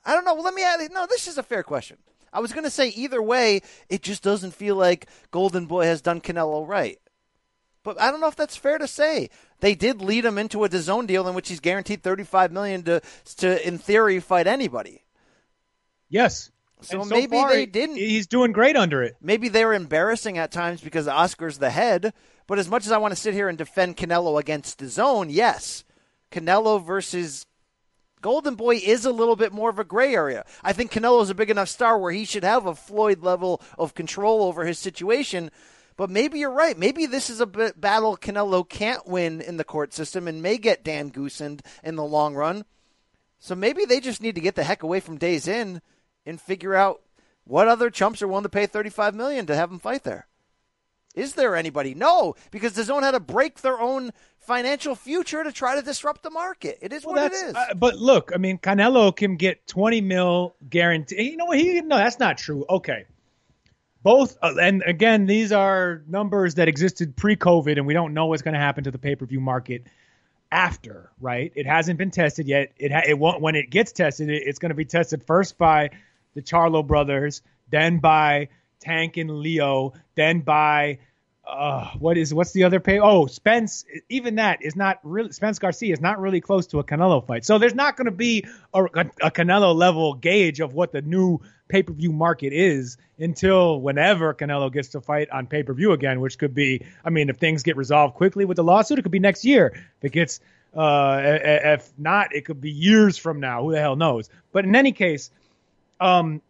I don't know. Well, let me add. No, this is a fair question. I was going to say either way, it just doesn't feel like Golden Boy has done Canelo right. But I don't know if that's fair to say. They did lead him into a DAZN deal in which he's guaranteed 35 million to to in theory fight anybody. Yes. So, And maybe far, they didn't. He's doing great under it. Maybe they were embarrassing at times because Oscar's the head. But as much as I want to sit here and defend Canelo against DAZN, yes, Canelo versus Golden Boy is a little bit more of a gray area. I think Canelo's a big enough star where he should have a Floyd level of control over his situation. But maybe you're right. Maybe this is a battle Canelo can't win in the court system and may get Dan Goosened in the long run. So maybe they just need to get the heck away from DAZN and figure out what other chumps are willing to pay 35 million to have him fight there. Is there anybody? No, because DAZN had to break their own financial future to try to disrupt the market. It is Well, what it that's, uh, but look, I mean, Canelo can get 20 mil guarantee. You know what? He no, that's not true. Okay, both, uh, and again, these are numbers that existed pre-COVID, and we don't know what's going to happen to the pay-per-view market after. Right? It hasn't been tested yet. It ha- it won't. When it gets tested, it, it's going to be tested first by the Charlo brothers, then by Tank and Leo, then by uh, what is what's the other pay? Oh, Spence. Even that is not really Spence Garcia is not really close to a Canelo fight. So there's not going to be a, a, a Canelo level gauge of what the new pay per view market is until whenever Canelo gets to fight on pay per view again, which could be. I mean, if things get resolved quickly with the lawsuit, it could be next year. If it gets, uh, if not, it could be years from now. Who the hell knows? But in any case, um,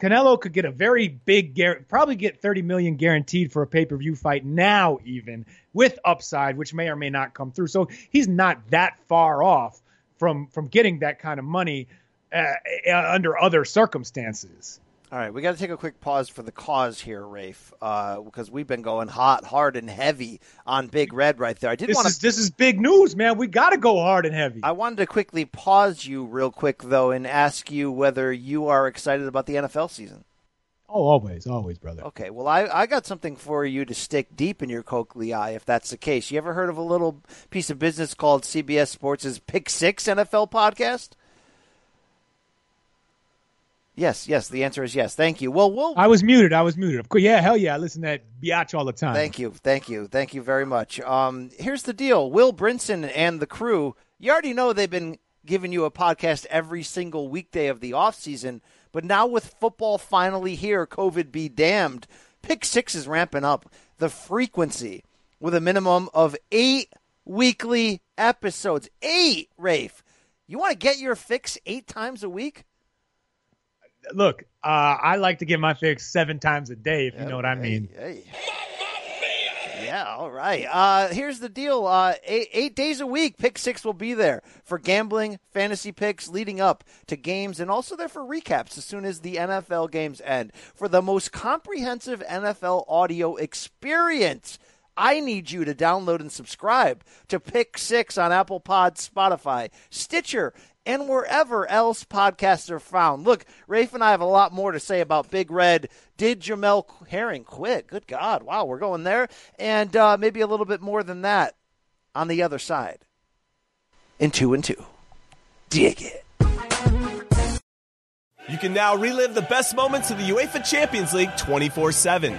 Canelo could get a very big, probably get 30 million guaranteed for a pay per view fight now, even with upside, which may or may not come through. So he's not that far off from from getting that kind of money uh, uh, under other circumstances. All right, we got to take a quick pause for the cause here, Rafe, uh, because we've been going hot, hard, and heavy on Big Red right there. I did This want is to. this is big news, man. We got to go hard and heavy. I wanted to quickly pause you real quick though and ask you whether you are excited about the NFL season. oh, always, always, brother. Okay, well, I, I got something for you to stick deep in your eye if that's the case. You ever heard of a little piece of business called CBS Sports' Pick Six NFL podcast? Yes, yes. The answer is yes. Thank you. Well, we'll. I was muted. I was muted. Of course, yeah, hell yeah. I listen to that biatch all the time. Thank you, thank you, thank you very much. Um, here's the deal: Will Brinson and the crew. You already know they've been giving you a podcast every single weekday of the off season, but now with football finally here, COVID be damned. Pick Six is ramping up the frequency with a minimum of eight weekly episodes. Eight, Rafe. You want to get your fix eight times a week? Look, uh, I like to get my fix seven times a day, if you know what I mean. Hey. Yeah, all right. Uh, here's the deal. Uh, eight, eight days a week, Pick Six will be there for gambling, fantasy picks leading up to games, and also there for recaps as soon as the NFL games end. For the most comprehensive NFL audio experience, I need you to download and subscribe to Pick Six on Apple Pod, Spotify, Stitcher, and wherever else podcasts are found. Look, Rafe and I have a lot more to say about Big Red. Did Jamel Herring quit? Good God. Wow, we're going there. And uh, maybe a little bit more than that on the other side. In two and two. Dig it. You can now relive the best moments of the UEFA Champions League 24 7.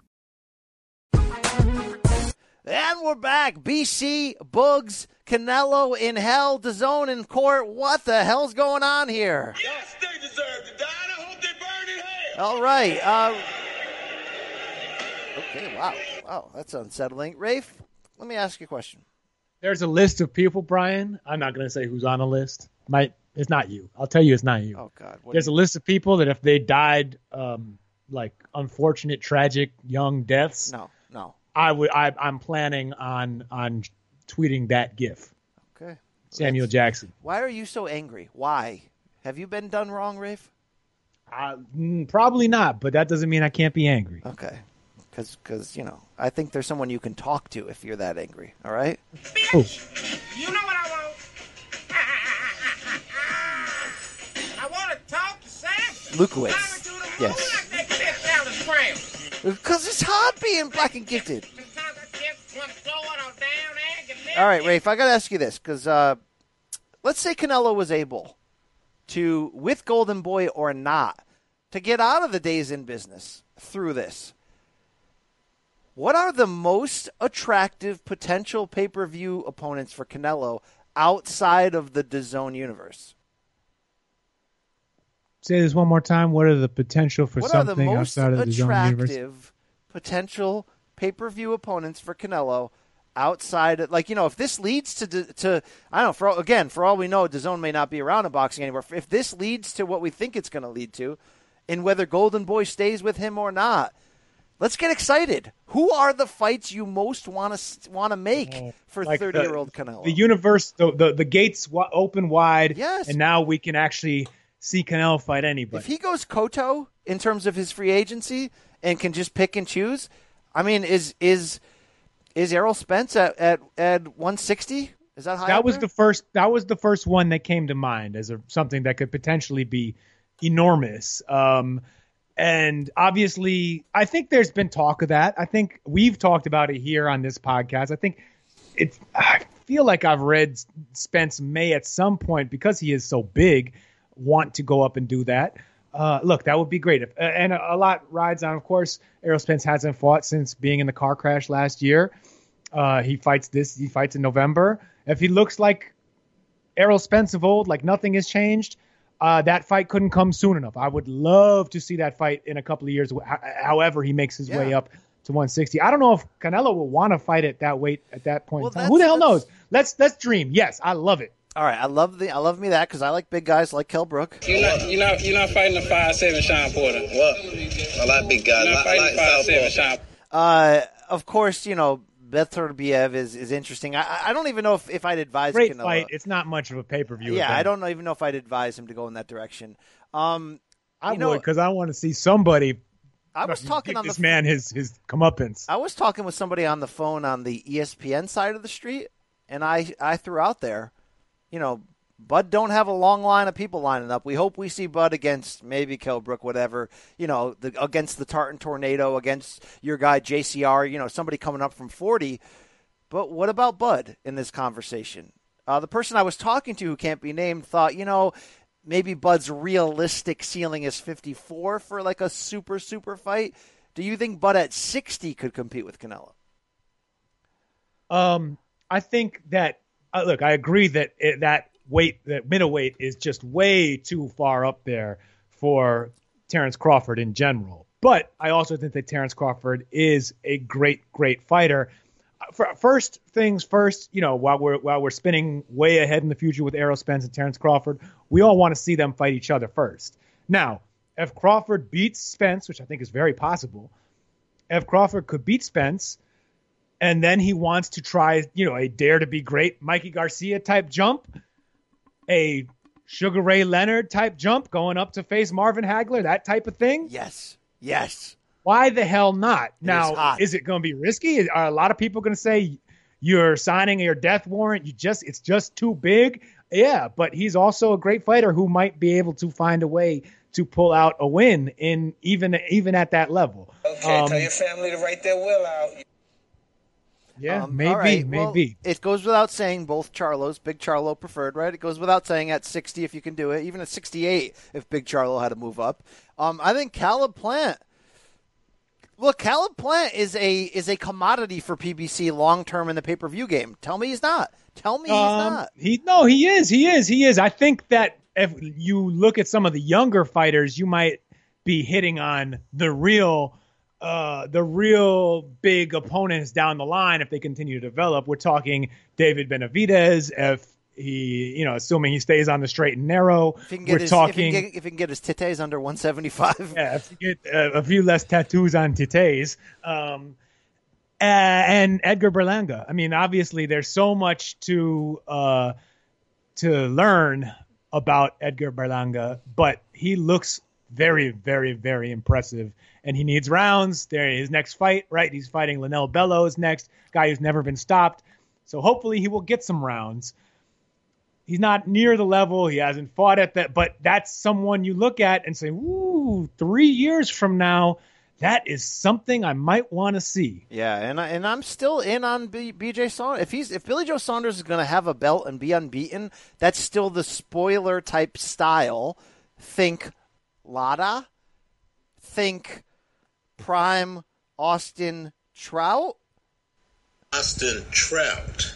And we're back. BC, Boogs, Canelo in hell, DAZN in court. What the hell's going on here? Yes, they deserve to die, and I hope they burn in hell. All right. Uh, okay, wow. Wow, that's unsettling. Rafe, let me ask you a question. There's a list of people, Brian. I'm not going to say who's on the list. Might It's not you. I'll tell you, it's not you. Oh God. What There's a list of people that if they died, um, like unfortunate, tragic, young deaths, no, no. I would. I, I'm planning on on tweeting that GIF. Okay. Samuel Jackson. Why are you so angry? Why? Have you been done wrong, Rafe? Uh, mm, probably not, but that doesn't mean I can't be angry. Okay. Because, cause, you know, I think there's someone you can talk to if you're that angry. All right? Who? You know what I want? I want to talk to Sam. Lukowitz. Yes. Because it's hard being black and gifted. All right, Rafe, I got to ask you this because uh, let's say Canelo was able to, with Golden Boy or not, to get out of the DAZN business through this. What are the most attractive potential pay per view opponents for Canelo outside of the DAZN universe? Say this one more time. What are the potential for what something the most outside of DAZN universe? attractive potential pay per view opponents for Canelo outside of, like you know if this leads to to I don't know for all- again for all we know DAZN may not be around in boxing anymore if this leads to what we think it's going to lead to and whether Golden Boy stays with him or not let's get excited who are the fights you most want to want to make oh, for Like 30 year old Canelo The universe, the the, the gates open wide. Yes. And now we can actually see Canelo fight anybody. if he goes Cotto in terms of his free agency and can just pick and choose, I mean, is is is Errol Spence at at, at 160? Is that high? that was there? the first. That was the first one that came to mind as a, something that could potentially be enormous. Um, and obviously, I think there's been talk of that. I think we've talked about it here on this podcast. I think it's. I feel like I've read Spence may at some point because he is so big want to go up and do that. Uh, look, that would be great. If, and a, a lot rides on, of course. Errol Spence hasn't fought since being in the car crash last year. Uh, he fights this. He fights in November. If he looks like Errol Spence of old, like nothing has changed, uh, that fight couldn't come soon enough. I would love to see that fight in a couple of years. However, he makes his way up to 160. I don't know if Canelo will want to fight at that weight at that point. Well, in time. Who the hell knows? Let's let's dream. Yes, I love it. All right, I love the I love me that because I like big guys like Kell Brook. You're not, you're not, you're not fighting a five seven Shawn Porter. What? A lot of big guys. You're Lot, not fighting lot a five seven. Sean. Uh, of course, you know Beterbiev is is interesting. I, I don't even know if, if I'd advise Great Canelo. fight. It's not much of a pay per view. Yeah, I don't even know if I'd advise him to go in that direction. Um, I know, would because I want to see somebody. I was talking give on the this man his his comeuppance. I was talking with somebody on the phone on the ESPN side of the street, and I I threw out there, you know, Bud don't have a long line of people lining up. We hope we see Bud against maybe Kell Brook, whatever, you know, the, against the Tartan Tornado, against your guy JCR, you know, somebody coming up from forty. But what about Bud in this conversation? Uh, the person I was talking to who can't be named thought, you know, maybe Bud's realistic ceiling is 54 for like a super, super fight. Do you think Bud at 60 could compete with Canelo? Um, I think that look, I agree that it, that weight, that middleweight, is just way too far up there for Terrence Crawford in general. But I also think that Terrence Crawford is a great, great fighter. First things first, you know, while we're while we're spinning way ahead in the future with Errol Spence and Terrence Crawford, we all want to see them fight each other first. Now, if Crawford beats Spence, which I think is very possible, if Crawford could beat Spence, and then he wants to try, you know, a dare to be great Mikey Garcia type jump, a Sugar Ray Leonard type jump going up to face Marvin Hagler, that type of thing. Yes. Yes. Why the hell not? now, hot. is it going to be risky? Are a lot of people going to say you're signing your death warrant? You just it's just too big. Yeah, but he's also a great fighter who might be able to find a way to pull out a win in even even at that level. Okay, Um, tell your family to write their will out. Yeah, Um, maybe, right, well, maybe. it goes without saying both Charlos, Big Charlo preferred, right? It goes without saying at 60 if you can do it, even at 68 if Big Charlo had to move up. Um, I think Caleb Plant. Look, Caleb Plant is a is a commodity for PBC long term in the pay per view game. Tell me he's not. Tell me he's Um, not. He no, he is. He is. He is. I think that if you look at some of the younger fighters, you might be hitting on the real uh the real big opponents down the line if they continue to develop. We're talking David Benavidez, if He, you know, assuming he stays on the straight and narrow. If he can we're get his, talking. if he, can get, he can get his titties under 175. Yeah, if you get uh, a few less tattoos on titties. Um, and Edgar Berlanga. I mean, obviously, there's so much to uh, to learn about Edgar Berlanga, but he looks very, very, very impressive. And he needs rounds. There, his next fight, right? He's fighting Lanell Bellows next, guy who's never been stopped. So hopefully, he will get some rounds. He's not near the level. He hasn't fought at that, but that's someone you look at and say, "Ooh, three years from now." that is something I might want to see. Yeah, and I, and I'm still in on B, BJ Saunders. If he's if Billy Joe Saunders is going to have a belt and be unbeaten, that's still the spoiler type style. Think Lada. Think prime Austin Trout. Austin Trout,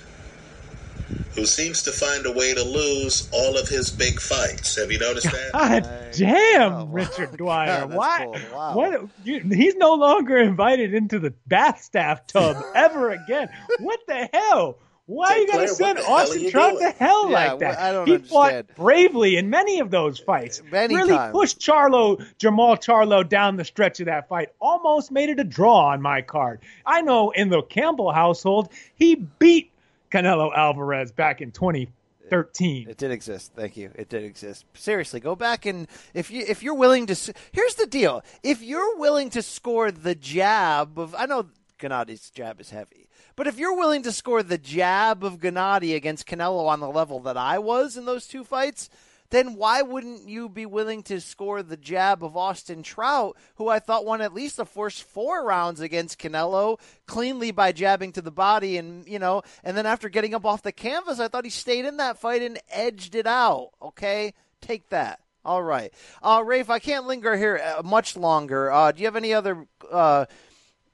who seems to find a way to lose all of his big fights. Have you noticed that? God damn, Richard Dwyer. Why? Wow. What? You, he's no longer invited into the bath staff tub ever again. What the hell? Why are you going to send the hell are Austin Trout doing? to hell Yeah, like that? well, I don't he understand. fought bravely in many of those fights. Uh, many really times. pushed Charlo, Jermell Charlo down the stretch of that fight. Almost made it a draw on my card. I know in the Campbell household, he beat Canelo Alvarez back in 2013. It did exist. Thank you. It did exist. Seriously, go back and if you if you're willing to here's the deal. If you're willing to score the jab of I know Gennady's jab is heavy, but if you're willing to score the jab of Gennady against Canelo on the level that I was in those two fights, then why wouldn't you be willing to score the jab of Austin Trout, who I thought won at least the first four rounds against Canelo cleanly by jabbing to the body, and you know, and then after getting up off the canvas, I thought he stayed in that fight and edged it out. Okay, take that. All right, uh, Rafe, I can't linger here uh, much longer. Uh, do you have any other? Uh,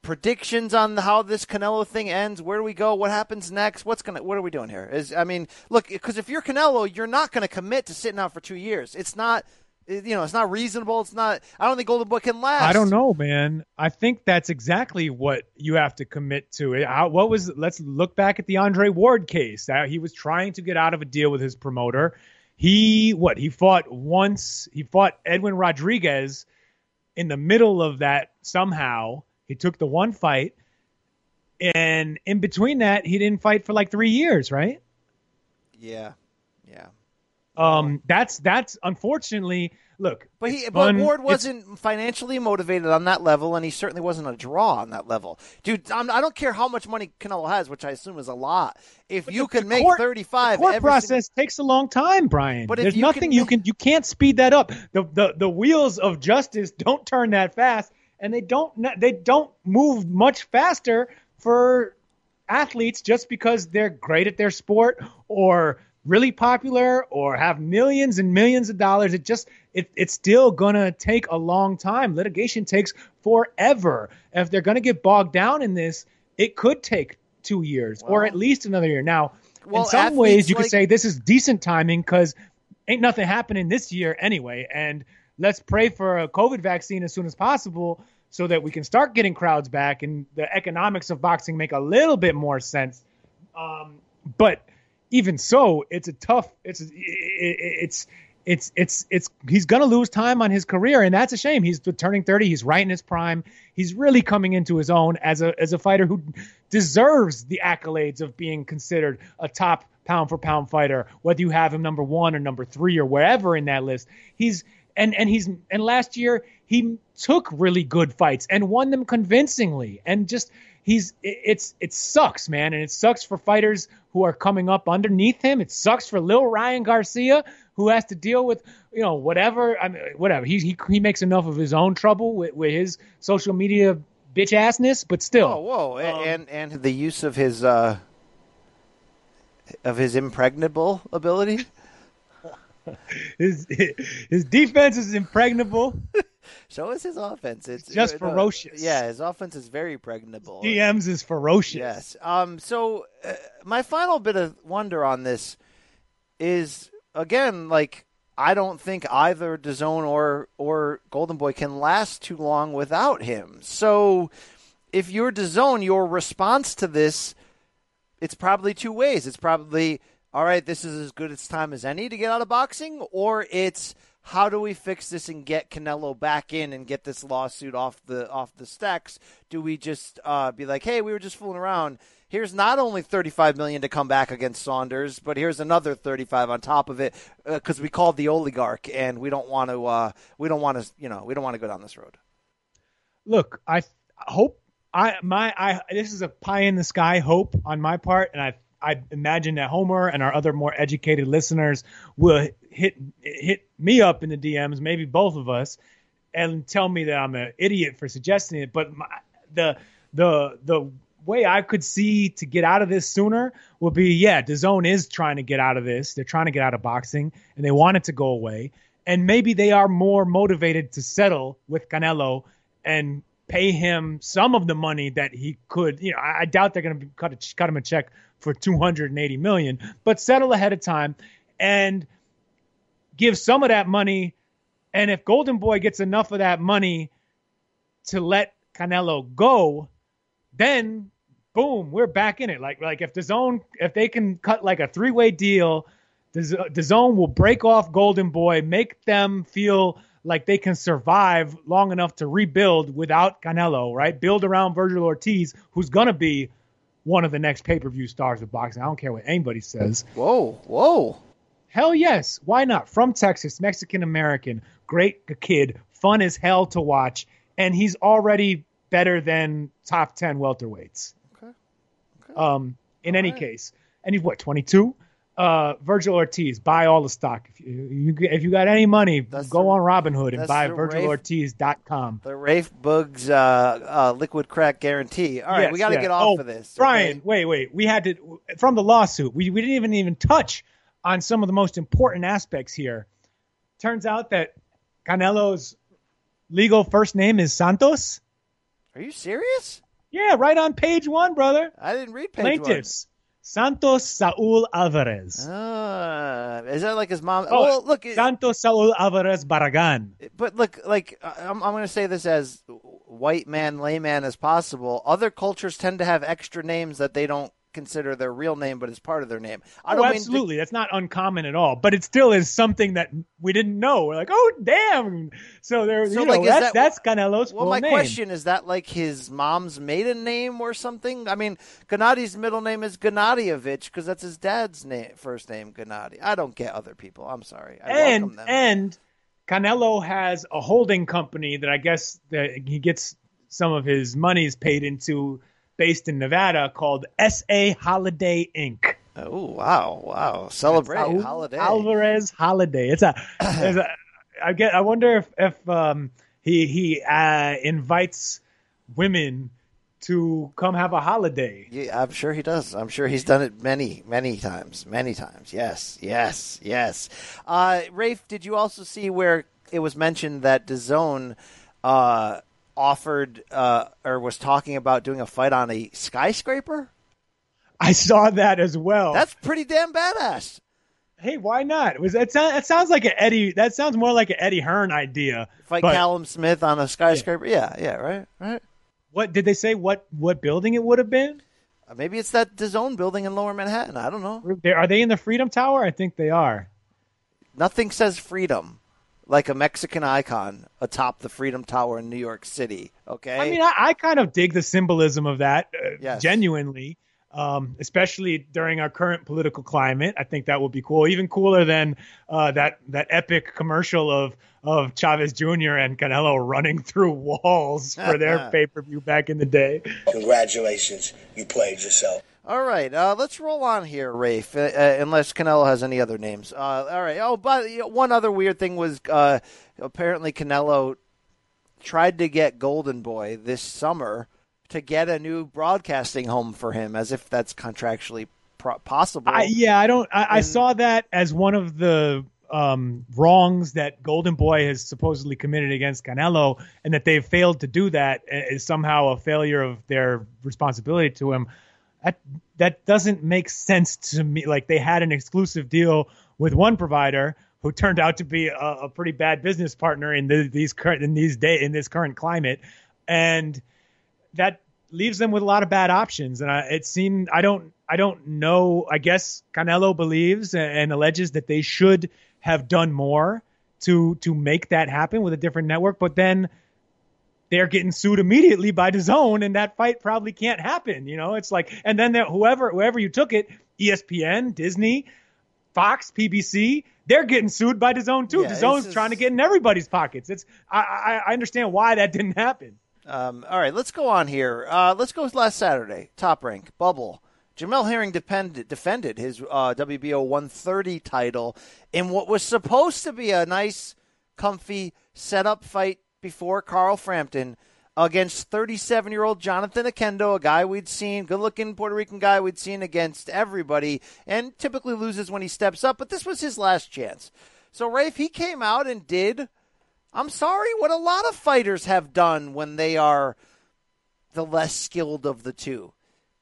predictions on how this Canelo thing ends. Where do we go? What happens next? What's gonna? What are we doing here? Is I mean, look, because if you're Canelo, you're not going to commit to sitting out for two years. It's not, eh, you know, it's not reasonable. It's not. I don't think Golden Boy can last. I don't know, man. I think that's exactly what you have to commit to. Eh, it. What was? Let's look back at the Andre Ward case. He was trying to get out of a deal with his promoter. He what? He fought once. He fought Edwin Rodriguez in the middle of that somehow. He took the one fight, and in between that, he didn't fight for like three years, right? Yeah, yeah. Um, that's that's unfortunately. Look, But he, but fun- Ward wasn't financially motivated on that level, and he certainly wasn't a draw on that level, dude. I'm, I don't care how much money Canelo has, which I assume is a lot. If you can make court- 35, The court every process takes a long time, Brian. But there's you nothing can you can you can't speed that up. The, the the wheels of justice don't turn that fast, and they don't they don't move much faster for athletes just because they're great at their sport or really popular or have millions and millions of dollars. It just it, it's still gonna take a long time. Litigation takes forever. If they're gonna get bogged down in this, it could take two years or at least another year. Now, Well, in some ways, you could say this is decent timing because ain't nothing happening this year anyway. And let's pray for a COVID vaccine as soon as possible so that we can start getting crowds back and the economics of boxing make a little bit more sense. Um, but even so, it's a tough. It's it, it's it's it's it's he's gonna lose time on his career, and that's a shame. He's turning thirty. He's right in his prime. He's really coming into his own as a as a fighter who deserves the accolades of being considered a top pound for pound fighter. Whether you have him number one or number three or wherever in that list, he's and and he's and last year he took really good fights and won them convincingly. And just he's it- it's it sucks man. And it sucks for fighters who are coming up underneath him. It sucks for Lil Ryan Garcia who has to deal with you know whatever I mean whatever. He he, he makes enough of his own trouble with, with his social media bitch assness but still. Oh, whoa! A- and and the use of his uh, of his impregnable ability. his his defense is impregnable So is his offense. It's just no, ferocious. Yeah, his offense is very pregnable. DMs is ferocious Yes. Um. So uh, my final bit of wonder on this is again like I don't think either DAZN or or Golden Boy can last too long without him. So if you're DAZN, your response to this it's probably two ways. It's probably all right, this is as good a time as any to get out of boxing, or it's how do we fix this and get Canelo back in and get this lawsuit off the off the stacks? Do we just uh, be like, hey, we were just fooling around? Here's not only 35 million to come back against Saunders, but here's another 35 on top of it because uh, we called the oligarch and we don't want to uh, we don't want to you know we don't want to go down this road. Look, I hope I my I this is a pie in the sky hope on my part, and I I imagine that Homer and our other more educated listeners will hit hit me up in the DMs, maybe both of us, and tell me that I'm an idiot for suggesting it. But my, the the the way I could see to get out of this sooner would be yeah, DAZN is trying to get out of this. They're trying to get out of boxing, and they want it to go away. And maybe they are more motivated to settle with Canelo and pay him some of the money that he could. You know, I, I doubt they're going to cut a, cut him a check for 280 million, but settle ahead of time and give some of that money. And if Golden Boy gets enough of that money to let Canelo go, then boom, we're back in it. Like like if DAZN if they can cut like a three way deal, the, zone will break off Golden Boy, make them feel like they can survive long enough to rebuild without Canelo, right? Build around Vergil Ortiz, who's gonna be one of the next pay per view stars of boxing. I don't care what anybody says. Whoa, whoa. Hell yes. Why not? From Texas, Mexican American, great kid, fun as hell to watch, and he's already better than top 10 welterweights. Okay. okay. Um, in all any right. case, and he's what, 22? Uh, Vergil Ortiz, buy all the stock. If you, you if you got any money, that's go the, on Robinhood and buy VergilOrtiz.com. The Rafe Boogs uh, uh, liquid crack guarantee. All right, yes, we got to get off oh, of this. Brian, okay? wait, wait. We had to from the lawsuit. We we didn't even even touch on some of the most important aspects here. Turns out that Canelo's legal first name is Santos. Are you serious? Yeah, right on page one, brother. I didn't read page Plaintiffs. One. Santos Saul Alvarez. Uh, is that like his mom? Oh, well, look, Santos Saul Alvarez Barragan. But look, like I'm, I'm going to say this as white man, layman as possible. Other cultures tend to have extra names that they don't consider their real name, but it's part of their name. I oh, don't oh, absolutely. That's not uncommon at all. But it still is something that we didn't know. We're like, oh damn. So there, so you like, know, that's, that, that's Canelo's well, my name. question is that like his mom's maiden name or something? I mean, Gennady's middle name is Gennadievich because that's his dad's name, first name, Gennady. I don't get other people. I'm sorry. I and and Canelo has a holding company that I guess that he gets some of his monies paid into based in Nevada called SA Holiday Inc. Oh wow, wow! Celebrate Al- holiday Alvarez Holiday. It's a, it's a. I get. I wonder if if um, he he uh, invites women to come have a holiday. Yeah, I'm sure he does. I'm sure he's done it many, many times. Many times. Yes, yes, yes. Uh, Rafe, did you also see where it was mentioned that DAZN uh, offered uh, or was talking about doing a fight on a skyscraper? I saw that as well. That's pretty damn badass. Hey, why not? Was that sound, that sounds like an Eddie? That sounds more like an Eddie Hearn idea. Fight but, Callum Smith on a skyscraper? Yeah. yeah, yeah, right, right. What did they say? What what building it would have been? Uh, maybe it's that DAZN building in Lower Manhattan. I don't know. Are they in the Freedom Tower? I think they are. Nothing says freedom like a Mexican icon atop the Freedom Tower in New York City. Okay. I mean, I, I kind of dig the symbolism of that, uh, yes. genuinely, um, especially during our current political climate. I think that would be cool, even cooler than uh, that that epic commercial of of Chavez Jr. and Canelo running through walls for their pay per view back in the day. Congratulations, you played yourself. All right, uh, let's roll on here, Rafe. Uh, uh, unless Canelo has any other names. Uh, all right. Oh, but one other weird thing was uh, apparently Canelo tried to get Golden Boy this summer to get a new broadcasting home for him, as if that's contractually pro- possible. I, yeah, I don't. I, and, I, saw that as one of the um, wrongs that Golden Boy has supposedly committed against Canelo, and that they've failed to do that is somehow a failure of their responsibility to him that that doesn't make sense to me. Like they had an exclusive deal with one provider who turned out to be a, a pretty bad business partner in the, these current in these day in this current climate, and that leaves them with a lot of bad options. And I, it seemed I don't I don't know. I guess Canelo believes and, and alleges that they should have done more to to make that happen with a different network, but then they're getting sued immediately by DAZN, and that fight probably can't happen. You know, it's like, and then whoever whoever you took it, ESPN, Disney, Fox, PBC, they're getting sued by DAZN too. Yeah, DAZN's this trying to get in everybody's pockets. It's I, I I understand why that didn't happen. Um, all right, let's go on here. Uh, let's go with last Saturday. Top rank bubble. Jamel Herring depended, defended his uh, WBO 130 title in what was supposed to be a nice, comfy setup fight before Carl Frampton against 37 year old Jonathan Oquendo, a guy we'd seen, good looking Puerto Rican guy we'd seen against everybody, and typically loses when he steps up, but this was his last chance. So, Rafe, he came out and did I'm sorry, what a lot of fighters have done when they are the less skilled of the two.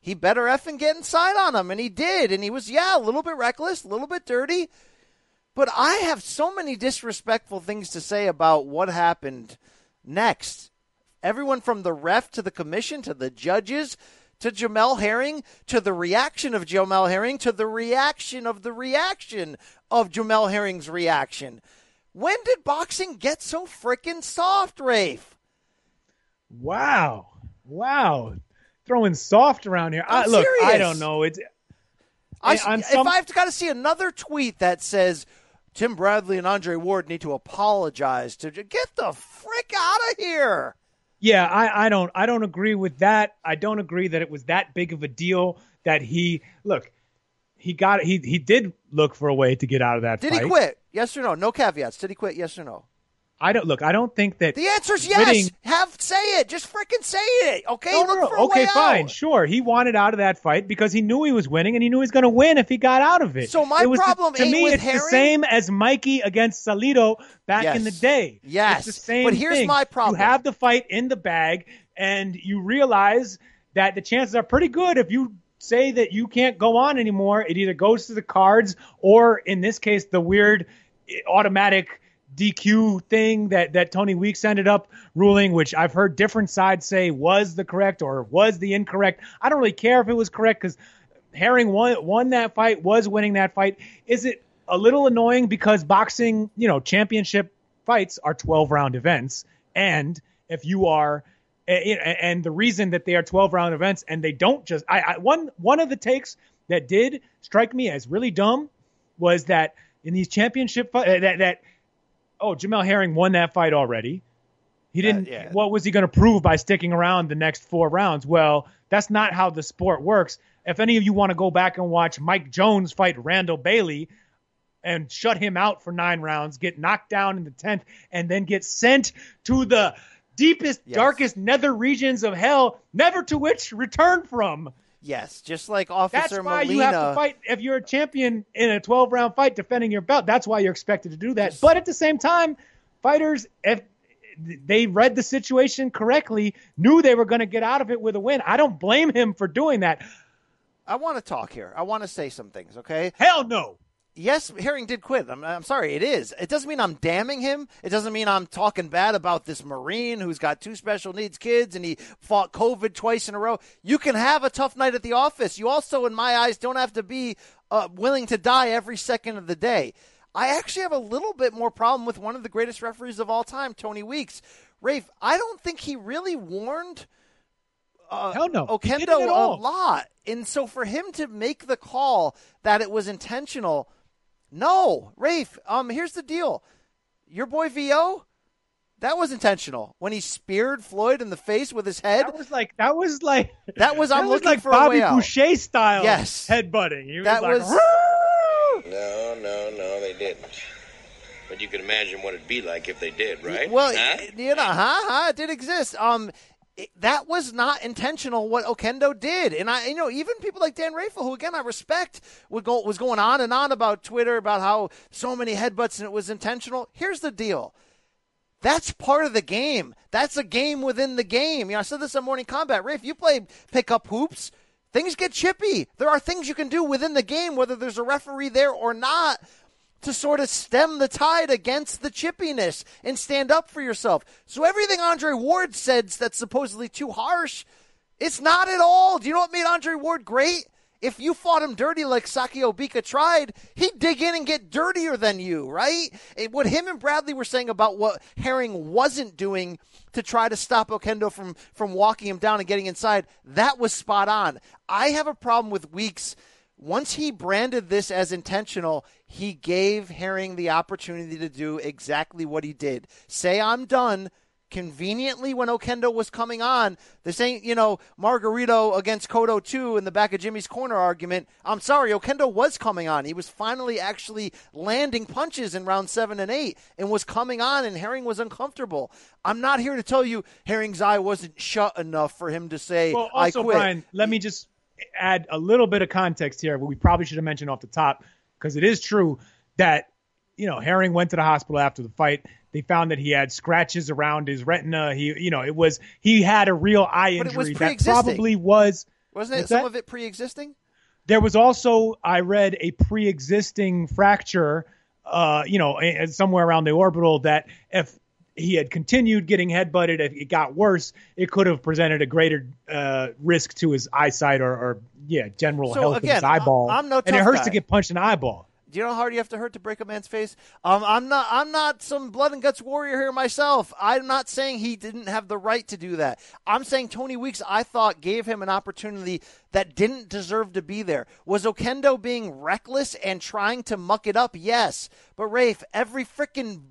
He better effing get inside on him, and he did. And he was, yeah, a little bit reckless, a little bit dirty. But I have so many disrespectful things to say about what happened next. Everyone from the ref to the commission to the judges to Jamel Herring to the reaction of Jamel Herring to the reaction of the reaction of Jamel Herring's reaction. When did boxing get so frickin' soft, Rafe? Wow, wow, throwing soft around here. I, look, I serious. don't know. It's I, on if I've got to see another tweet that says Tim Bradley and Andre Ward need to apologize to get the frick out of here. Yeah, I, I don't I don't agree with that. I don't agree that it was that big of a deal that he look. He got he he did look for a way to get out of that Did fight. he quit? Yes or no? No caveats. Did he quit? Yes or no? I don't look. I don't think that The answer's yes. quitting- Have say it. Just frickin' say it. Okay. No, no, Look no. for a okay, fine, out. sure. He wanted out of that fight because he knew he was winning, and he knew he was going to win if he got out of it. So my It was the- problem to ain't me, with it's the same as Mikey against Salido back Yes. in the day. Yes. it's the same. But here's thing. my problem. You have the fight in the bag, and you realize that the chances are pretty good if you say that you can't go on anymore. It either goes to the cards, or in this case, the weird automatic DQ thing that, that Tony Weeks ended up ruling, which I've heard different sides say was the correct or was the incorrect. I don't really care if it was correct because Herring won, won that fight, was winning that fight. Is it a little annoying because boxing, you know, championship fights are 12 round events. And if you are, and the reason that they are 12 round events and they don't just, I, I one, one of the takes that did strike me as really dumb was that in these championship fights, uh, that, that, oh, Jamel Herring won that fight already. He didn't. Uh, yeah. What was he going to prove by sticking around the next four rounds? Well, that's not how the sport works. If any of you want to go back and watch Mike Jones fight Randall Bailey and shut him out for nine rounds, get knocked down in the tenth, and then get sent to the deepest, Yes. darkest nether regions of hell, never to which return from. Yes, just like Officer That's why Molina. you have to fight if you're a champion in a 12 round fight defending your belt. That's why you're expected to do that. But at the same time, fighters if they read the situation correctly, knew they were going to get out of it with a win. I don't blame him for doing that. I want to talk here. I want to say some things, okay? Hell no. Yes, Herring did quit. I'm, I'm sorry, it is. It doesn't mean I'm damning him. It doesn't mean I'm talking bad about this Marine who's got two special needs kids and he fought COVID twice in a row. You can have a tough night at the office. You also, in my eyes, don't have to be uh, willing to die every second of the day. I actually have a little bit more problem with one of the greatest referees of all time, Tony Weeks. Rafe, I don't think he really warned uh, Hell no. Oquendo a lot. And so for him to make the call that it was intentional, no. Rafe, um, here's the deal. Your boy VO, that was intentional. When he speared Floyd in the face with his head. That was like that was like That was I'm that was looking like for Bobby a way out. Boucher style Yes. headbutting. He That was, was- like, No, no, no, they didn't. But you can imagine what it'd be like if they did, right? Well, Huh? you know, huh? Huh? It did exist. Um, it- that was not intentional. What Oquendo did, and I, you know, even people like Dan Rafael, who again I respect, would go was going on and on about Twitter about how so many headbutts and it was intentional. Here's the deal. That's part of the game. That's a game within the game. You know, I said this on Morning Combat. If you play pickup hoops, things get chippy. There are things you can do within the game, whether there's a referee there or not, to sort of stem the tide against the chippiness and stand up for yourself. So everything Andre Ward says that's supposedly too harsh, It's not at all. Do you know what made Andre Ward great? If you fought him dirty like Sakio Bika tried, he'd dig in and get dirtier than you, right? It, what him and Bradley were saying about what Herring wasn't doing to try to stop Oquendo from from walking him down and getting inside, that was spot on. I have a problem with Weeks. Once he branded this as intentional, he gave Herring the opportunity to do exactly what he did. Say I'm done conveniently when Oquendo was coming on. This ain't, you know, Margarito against Cotto 2 in the back of Jimmy's corner argument. I'm sorry, Oquendo was coming on. He was finally actually landing punches in round 7 and 8 and was coming on, and Herring was uncomfortable. I'm not here to tell you Herring's eye wasn't shut enough for him to say, well, also, I quit. Brian, let me just add a little bit of context here. We probably should have mentioned off the top because it is true that you know, Herring went to the hospital after the fight. They found that he had scratches around his retina. He, you know, it was he had a real eye injury that probably was. Wasn't it some that? of it pre-existing? There was also I read a pre-existing fracture, uh, you know, somewhere around the orbital that if he had continued getting headbutted, if it got worse, it could have presented a greater uh, risk to his eyesight or, or yeah, general so health again, of his eyeball. I'm no and it hurts guy. to get punched in the eyeball. Do you know how hard you have to hurt to break a man's face? Um, I'm not. I'm not some blood and guts warrior here myself. I'm not saying he didn't have the right to do that. I'm saying Tony Weeks, I thought, gave him an opportunity that didn't deserve to be there. Was Oquendo being reckless and trying to muck it up? Yes, but Rafe, every freaking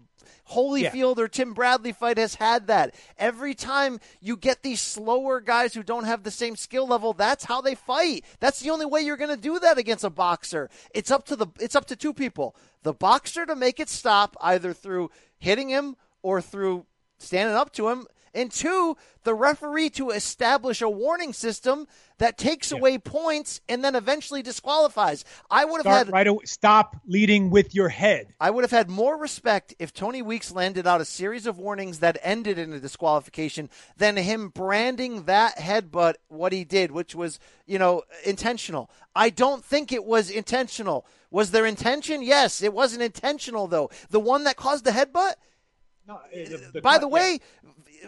Holyfield yeah. or Tim Bradley fight has had that. Every time you get these slower guys who don't have the same skill level, that's how they fight. That's the only way you're going to do that against a boxer. It's up to the it's up to two people. The boxer to make it stop either through hitting him or through standing up to him and two, the referee to establish a warning system that takes yeah. away points and then eventually disqualifies. I would have had right away, stop leading with your head. I would have had more respect if Tony Weeks landed out a series of warnings that ended in a disqualification than him branding that headbutt what he did, which was, you know, intentional. I don't think it was intentional. Was there intention? Yes, it wasn't intentional though. The one that caused the headbutt no, the, the, By the way,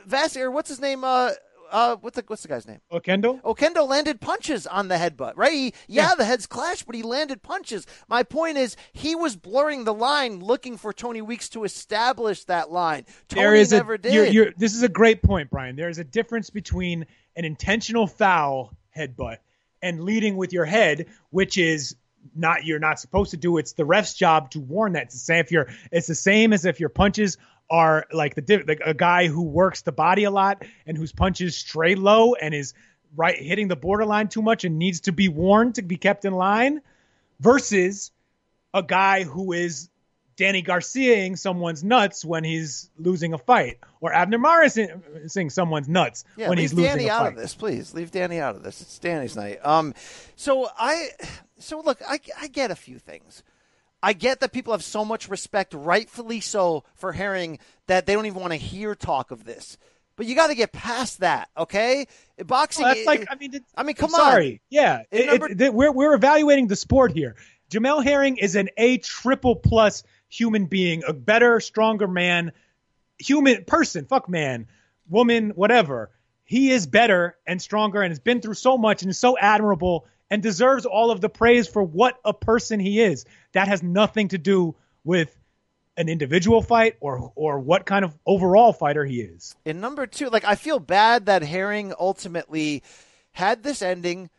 Vassar, what's his name? Uh, uh, what's the what's the guy's name? Oquendo. Oquendo landed punches on the headbutt, right? He, yeah, yeah, the heads clashed, but he landed punches. My point is, he was blurring the line, looking for Tony Weeks to establish that line. Tony there is never a, did. You're, you're, this is a great point, Brian. There is a difference between an intentional foul headbutt and leading with your head, which is not you're not supposed to do. It's the ref's job to warn that. To say if you're, it's the same as if your punches are like the like a guy who works the body a lot and whose punches stray low and is right hitting the borderline too much and needs to be warned to be kept in line versus a guy who is Danny Garciaing someone's nuts when he's losing a fight, or Abner Mares saying someone's nuts yeah, when he's losing Danny a fight. out of this, please. Leave Danny out of this. It's Danny's night. Um, so I, so look, I, I get a few things. I get that people have so much respect, rightfully so, for Herring that they don't even want to hear talk of this. But you got to get past that, okay? Boxing. Well, that's like, I mean, I mean, come sorry. on. Sorry, yeah, it, number- it, we're we're evaluating the sport here. Jamel Herring is an A triple plus human being, a better, stronger man, human person, fuck man, woman, whatever. He is better and stronger and has been through so much and is so admirable and deserves all of the praise for what a person he is. That has nothing to do with an individual fight or or what kind of overall fighter he is. In number 2, like I feel bad that Herring ultimately had this ending,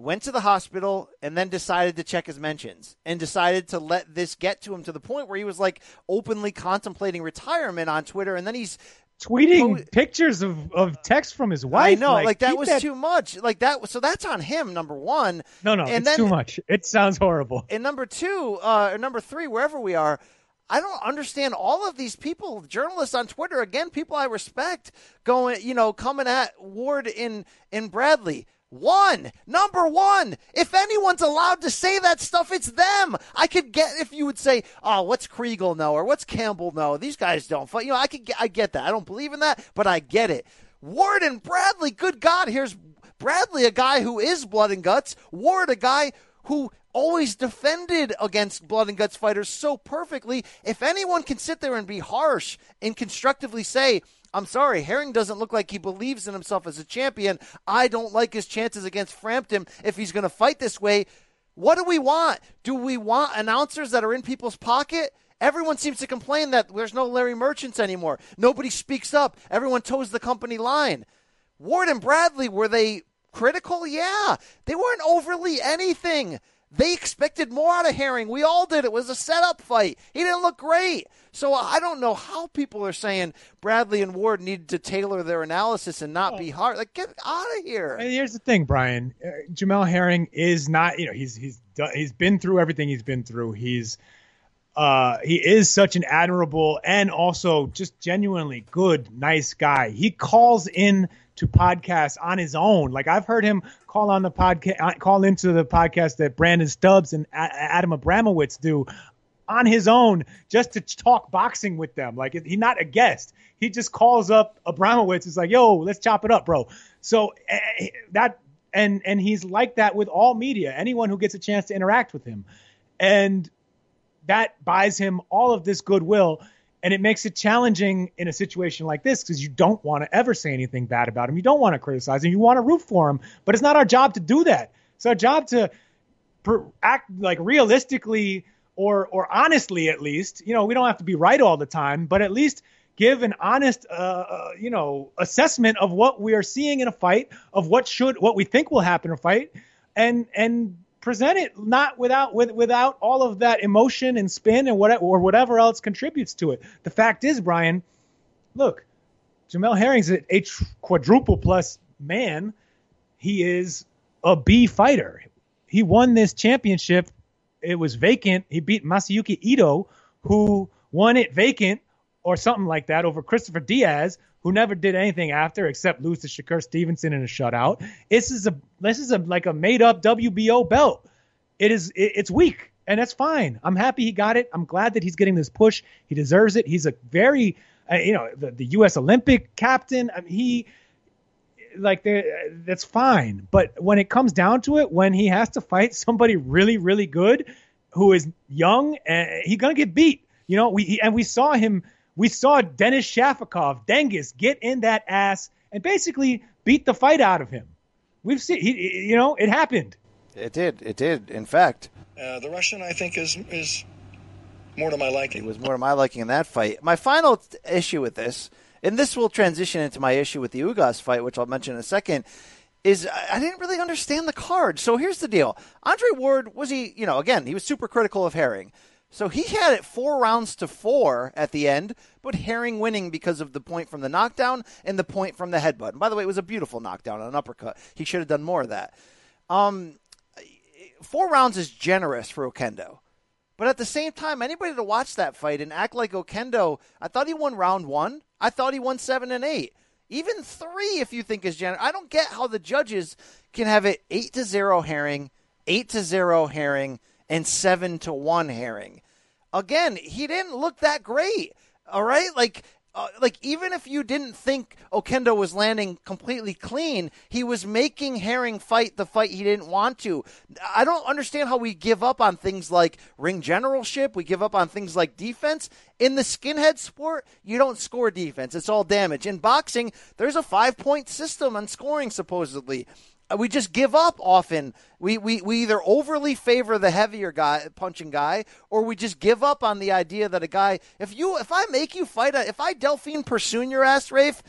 went to the hospital and then decided to check his mentions and decided to let this get to him to the point where he was like openly contemplating retirement on Twitter and then he's tweeting po- pictures of, of text from his wife. I know, like, like that was that... too much. Like that, so that's on him. Number one. No, no, and it's then, too much. It sounds horrible. And number two, uh, or number three, wherever we are, I don't understand all of these people, journalists on Twitter. Again, people I respect, going, you know, coming at Ward in in Bradley. One, number one. If anyone's allowed to say that stuff, it's them. I could get if you would say, "Oh, what's Kriegel know?" or "What's Campbell know?" These guys don't fight. You know, I could, get, I get that. I don't believe in that, but I get it. Ward and Bradley. Good God, here's Bradley, a guy who is blood and guts. Ward, a guy who always defended against blood and guts fighters so perfectly. If anyone can sit there and be harsh and constructively say, I'm sorry, Herring doesn't look like he believes in himself as a champion. I don't like his chances against Frampton if he's going to fight this way. What do we want? Do we want announcers that are in people's pocket? Everyone seems to complain that there's no Larry Merchants anymore. Nobody speaks up. Everyone toes the company line. Ward and Bradley, were they critical? Yeah. They weren't overly anything. They expected more out of Herring. We all did. It was a setup fight. He didn't look great. So I don't know how people are saying Bradley and Ward needed to tailor their analysis and not be hard. Like, get out of here. And here's the thing, Brian. Uh, Jamel Herring is not. You know, he's he's done, he's been through everything he's been through. He's uh, he is such an admirable and also just genuinely good, nice guy. He calls in to podcasts on his own. Like I've heard him call on the podcast, call into the podcast that Brandon Stubbs and Adam Abramowitz do on his own just to talk boxing with them. Like he's not a guest. He just calls up Abramowitz. It's like, yo, let's chop it up, bro. So uh, that and and he's like that with all media. Anyone who gets a chance to interact with him, and that buys him all of this goodwill. And it makes it challenging in a situation like this because you don't want to ever say anything bad about him. You don't want to criticize him. You want to root for him. But it's not our job to do that. It's our job to per- act like realistically or or honestly at least. You know, we don't have to be right all the time, but at least give an honest, uh, uh, you know, assessment of what we are seeing in a fight, of what should, what we think will happen in a fight, and and present it not without with, without all of that emotion and spin and what or whatever else contributes to it. The fact is, Brian, look, Jamel Herring's a, a quadruple plus man. He is a B fighter. He won this championship. It was vacant. He beat Masayuki Ito, who won it vacant or something like that over Christopher Diaz, who never did anything after except lose to Shakur Stevenson in a shutout. This is a this is a like a made up WBO belt. It is it, it's weak and that's fine. I'm happy he got it. I'm glad that he's getting this push. He deserves it. He's a very uh, you know the, the U.S. Olympic captain. I mean, he like that's fine. But when it comes down to it, when he has to fight somebody really really good who is young, uh, he's gonna get beat. You know, we and we saw him we saw Denis Shafikov, Dengus, get in that ass and basically beat the fight out of him. We've seen, he, you know, it happened. It did. It did. In fact, uh, the Russian, I think, is is more to my liking. It was more to my liking in that fight. My final issue with this, and this will transition into my issue with the Ugas fight, which I'll mention in a second, is I didn't really understand the card. So here's the deal: Andre Ward was he, you know, again, he was super critical of Herring. So he had it four rounds to four at the end, but Herring winning because of the point from the knockdown and the point from the headbutt. And by the way, it was a beautiful knockdown, on an uppercut. He should have done more of that. Um, four rounds is generous for Oquendo. But at the same time, anybody to watch that fight and act like Oquendo, I thought he won round one. I thought he won seven and eight. Even three, if you think is generous. I don't get how the judges can have it eight to zero Herring, eight to zero Herring, and seven to one Herring. Again, he didn't look that great. All right, like uh, like even if you didn't think Oquendo was landing completely clean, he was making Herring fight the fight he didn't want to. I don't understand how we give up on things like ring generalship. We give up on things like defense. In the skinhead sport, you don't score defense; it's all damage. In boxing, there's a five point system on scoring supposedly we just give up often. We, we, we either overly favor the heavier guy, punching guy, or we just give up on the idea that a guy, if you, if I make you fight, a, if I Delphine Persoon your ass, Rafe,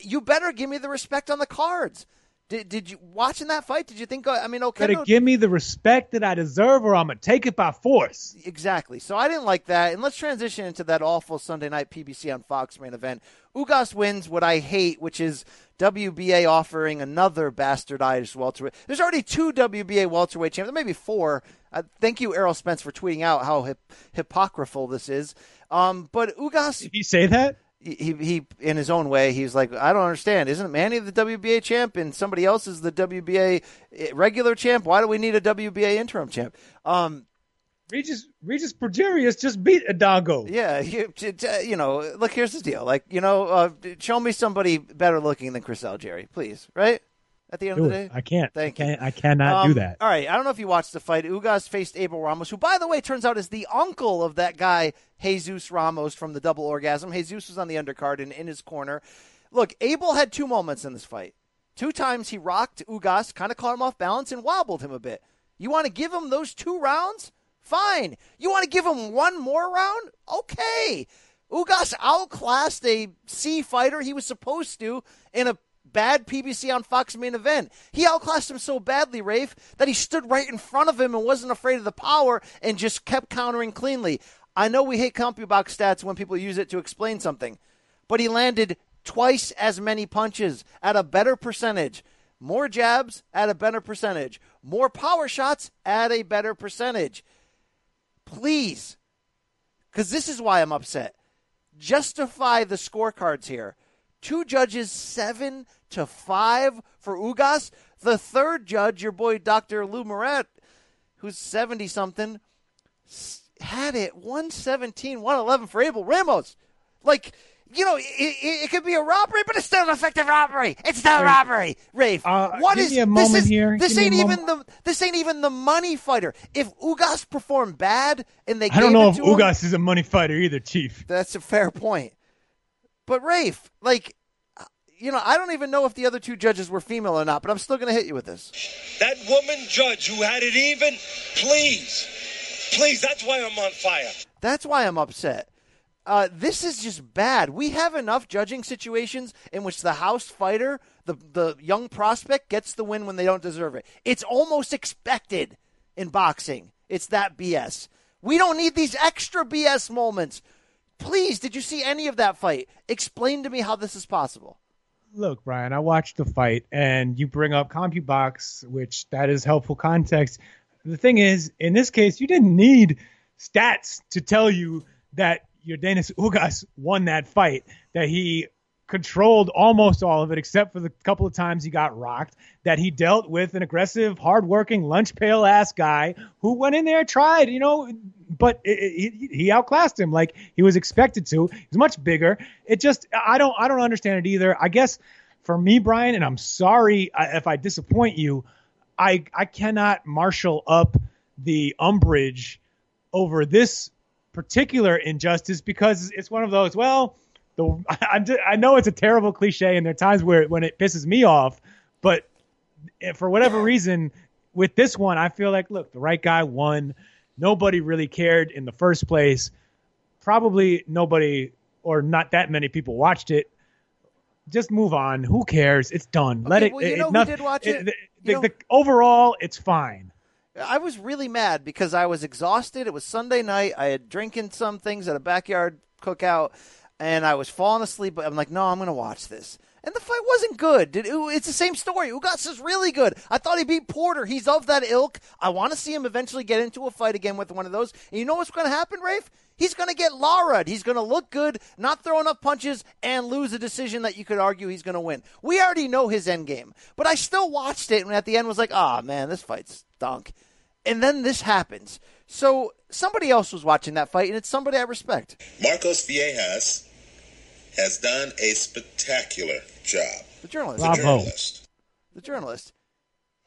you better give me the respect on the cards. Did, did you watching that fight? Did you think? I mean, okay, better give me the respect that I deserve, or I'm gonna take it by force. Exactly. So I didn't like that, and let's transition into that awful Sunday night PBC on Fox main event. Ugas wins what I hate, which is WBA offering another bastardized welterweight. There's already two WBA welterweight champions, maybe four. Uh, thank you, Errol Spence, for tweeting out how hip- hypocritical this is. Um, but Ugas, did he say that? He he in his own way he's like I don't understand. Isn't Manny the WBA champ and somebody else is the WBA eh, regular champ? Why do we need a WBA interim champ? Um Regis Regis Prograis just beat Adango yeah you, you know look here's the deal. Like you know uh, show me somebody better looking than Chris Algieri please right at the end Do of the it. day? I can't. Thank I can't, I cannot Um, do that. All right, I don't know if you watched the fight. Ugas faced Abel Ramos, who, by the way, turns out is the uncle of that guy Jesus Ramos from the Double Orgasm. Jesus was on the undercard and in his corner. Look, Abel had two moments in this fight. Two times he rocked Ugas, kind of caught him off balance, and wobbled him a bit. You want to give him those two rounds? Fine. You want to give him one more round? Okay. Ugas outclassed a C fighter he was supposed to in a bad PBC on Fox main event. He outclassed him so badly, Rafe, that he stood right in front of him and wasn't afraid of the power and just kept countering cleanly. I know we hate CompuBox stats when people use it to explain something, but he landed twice as many punches at a better percentage. More jabs at a better percentage. More power shots at a better percentage. Please, because this is why I'm upset. Justify the scorecards here. Two judges, seven to five for Ugas. The third judge, your boy Dr. Lou Moret, who's 70 something, had it 117, 111 for Abel Ramos. Like, you know, it, it, it could be a robbery, but it's still an effective robbery. It's still a robbery, Rafe. Uh, what is this? Is, here. this Give ain't even the this ain't even the money fighter. If Ugas performed bad and they I don't know if to him- Ugas is a money fighter either, Chief. that's a fair point. But Rafe, like, you know, I don't even know if the other two judges were female or not, but I'm still going to hit you with this. That woman judge who had it even, please, please, that's why I'm on fire. That's why I'm upset. Uh, this is just bad. We have enough judging situations in which the house fighter, the the young prospect, gets the win when they don't deserve it. It's almost expected in boxing. It's that BS. We don't need these extra BS moments. Please, did you see any of that fight? Explain to me how this is possible. Look, Brian, I watched the fight, and you bring up CompuBox, which that is helpful context. The thing is, in this case, you didn't need stats to tell you that Yordenis Ugas won that fight, that he controlled almost all of it, except for the couple of times he got rocked, that he dealt with an aggressive, hardworking, lunch pail ass guy who went in there, tried, you know, but it, it, he, outclassed him like he was expected to. He's much bigger. It just, I don't, I don't understand it either. I guess for me, Brian, and I'm sorry if I disappoint you, I, I cannot marshal up the umbrage over this particular injustice because it's one of those. Well, the I'm just, I know it's a terrible cliche, and there are times where when it pisses me off, but eh, for whatever reason, with this one, I feel like look, the right guy won. Nobody really cared in the first place. Probably nobody or not that many people watched it. Just move on. Who cares? It's done. Let it. well, you it- know noth- did watch it? the- You the- the- overall, it's fine. I was really mad because I was exhausted. It was Sunday night. I had drinking some things at a backyard cookout, and I was falling asleep. But I'm like, no, I'm going to watch this. And the fight wasn't good. It's the same story. Ugas is really good. I thought he beat Porter. He's of that ilk. I want to see him eventually get into a fight again with one of those. And you know what's going to happen, Rafe? He's going to get Lara. He's going to look good, not throw enough punches, and lose a decision that you could argue he's going to win. We already know his end game. But I still watched it, and at the end was like, ah, man, this fight's stunk. And then this happens. So somebody else was watching that fight, and it's somebody I respect. Marcos Viejas has done a spectacular job. The journalist. The journalist. The journalist.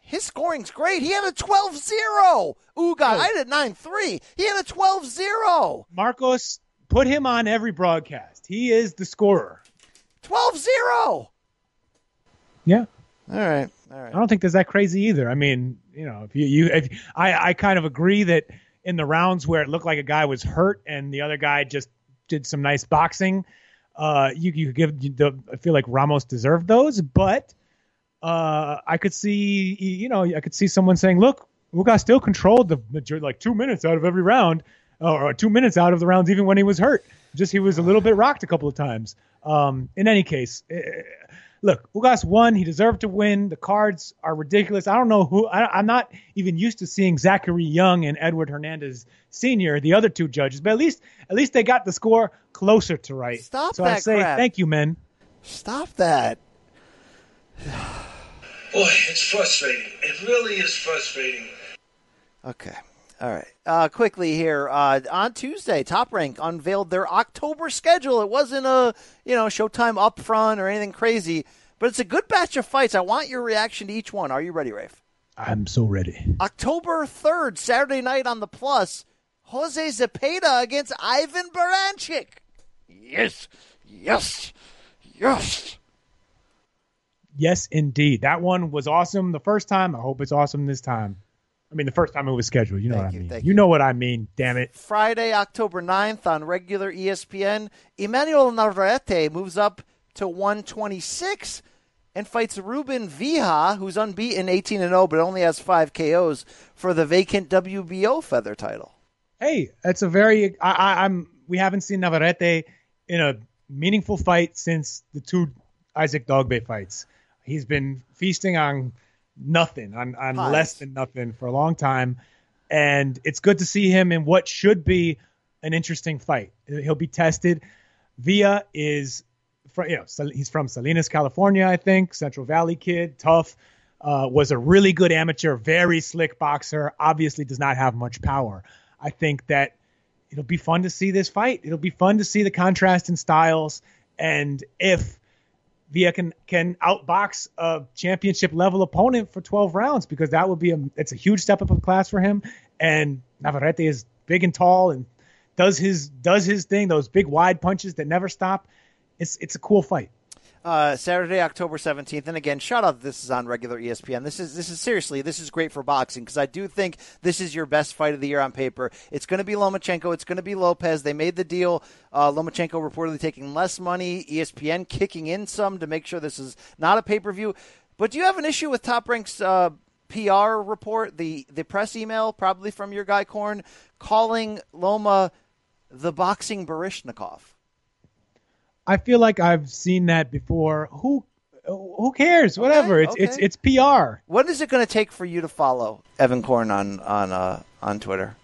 His scoring's great. He had a 12 0. Ooh, God, I had a 9 3. He had a 12 0. Marcos, put him on every broadcast. He is the scorer. 12 0. Yeah. All right. All right. I don't think there's that crazy either. I mean, you know, if you, you if I, I kind of agree that in the rounds where it looked like a guy was hurt and the other guy just did some nice boxing, uh, you you give the I feel like Ramos deserved those, but uh, I could see you know I could see someone saying, look, Ugas still controlled the like two minutes out of every round, or two minutes out of the rounds, even when he was hurt. Just he was a little bit rocked a couple of times. Um, in any case, eh, look, Ugas won. He deserved to win. The cards are ridiculous. I don't know who. I, I'm not even used to seeing Zachary Young and Edward Hernandez Senior, the other two judges, but at least at least they got the score closer to right. Stop so I that say crap. thank you, men. Stop that. Boy, it's frustrating. It really is frustrating. Okay. All right. Uh, quickly here uh, on Tuesday, Top Rank unveiled their October schedule. It wasn't a you know Showtime upfront or anything crazy, but it's a good batch of fights. I want your reaction to each one. Are you ready, Rafe? I'm so ready. October 3rd, Saturday night on the Plus, Jose Zepeda against Ivan Baranchyk. Yes, yes, yes. Yes, indeed. That one was awesome the first time. I hope it's awesome this time. I mean, the first time it was scheduled. You know Thank what you, I mean. thank You know what I mean. Damn it. Friday, October 9th on regular ESPN, Emmanuel Navarrete moves up to 126 and fights Ruben Villa, who's unbeaten 18 and 0 but only has 5 KOs for the vacant WBO feather title. Hey, that's a very. I, I, I'm. We haven't seen Navarrete in a meaningful fight since the two Isaac Dogboe fights. He's been feasting on nothing, on, on Pies. less than nothing for a long time, and it's good to see him in what should be an interesting fight. He'll be tested. Villa is, from, you know, he's from Salinas, California, I think. Central Valley kid, tough. Uh, was a really good amateur, very slick boxer. Obviously, does not have much power. I think that it'll be fun to see this fight. It'll be fun to see the contrast in styles, and if Villa can can outbox a championship level opponent for 12 rounds, because that would be a it's a huge step up of class for him. And Navarrete is big and tall and does his does his thing. Those big wide punches that never stop. It's it's a cool fight. Uh, Saturday, October seventeenth, and again, shout out this is on regular ESPN. This is this is seriously this is great for boxing because I do think this is your best fight of the year on paper. It's going to be Lomachenko. It's going to be Lopez. They made the deal. Uh, Lomachenko reportedly taking less money. ESPN kicking in some to make sure this is not a pay per view. But do you have an issue with Top Rank's uh, PR report, the the press email, probably from your guy Korn calling Loma the boxing Baryshnikov? I feel like I've seen that before. Who who cares? Whatever. Okay, it's okay. it's it's PR. What is it going to take for you to follow Evan Korn on on uh, on Twitter?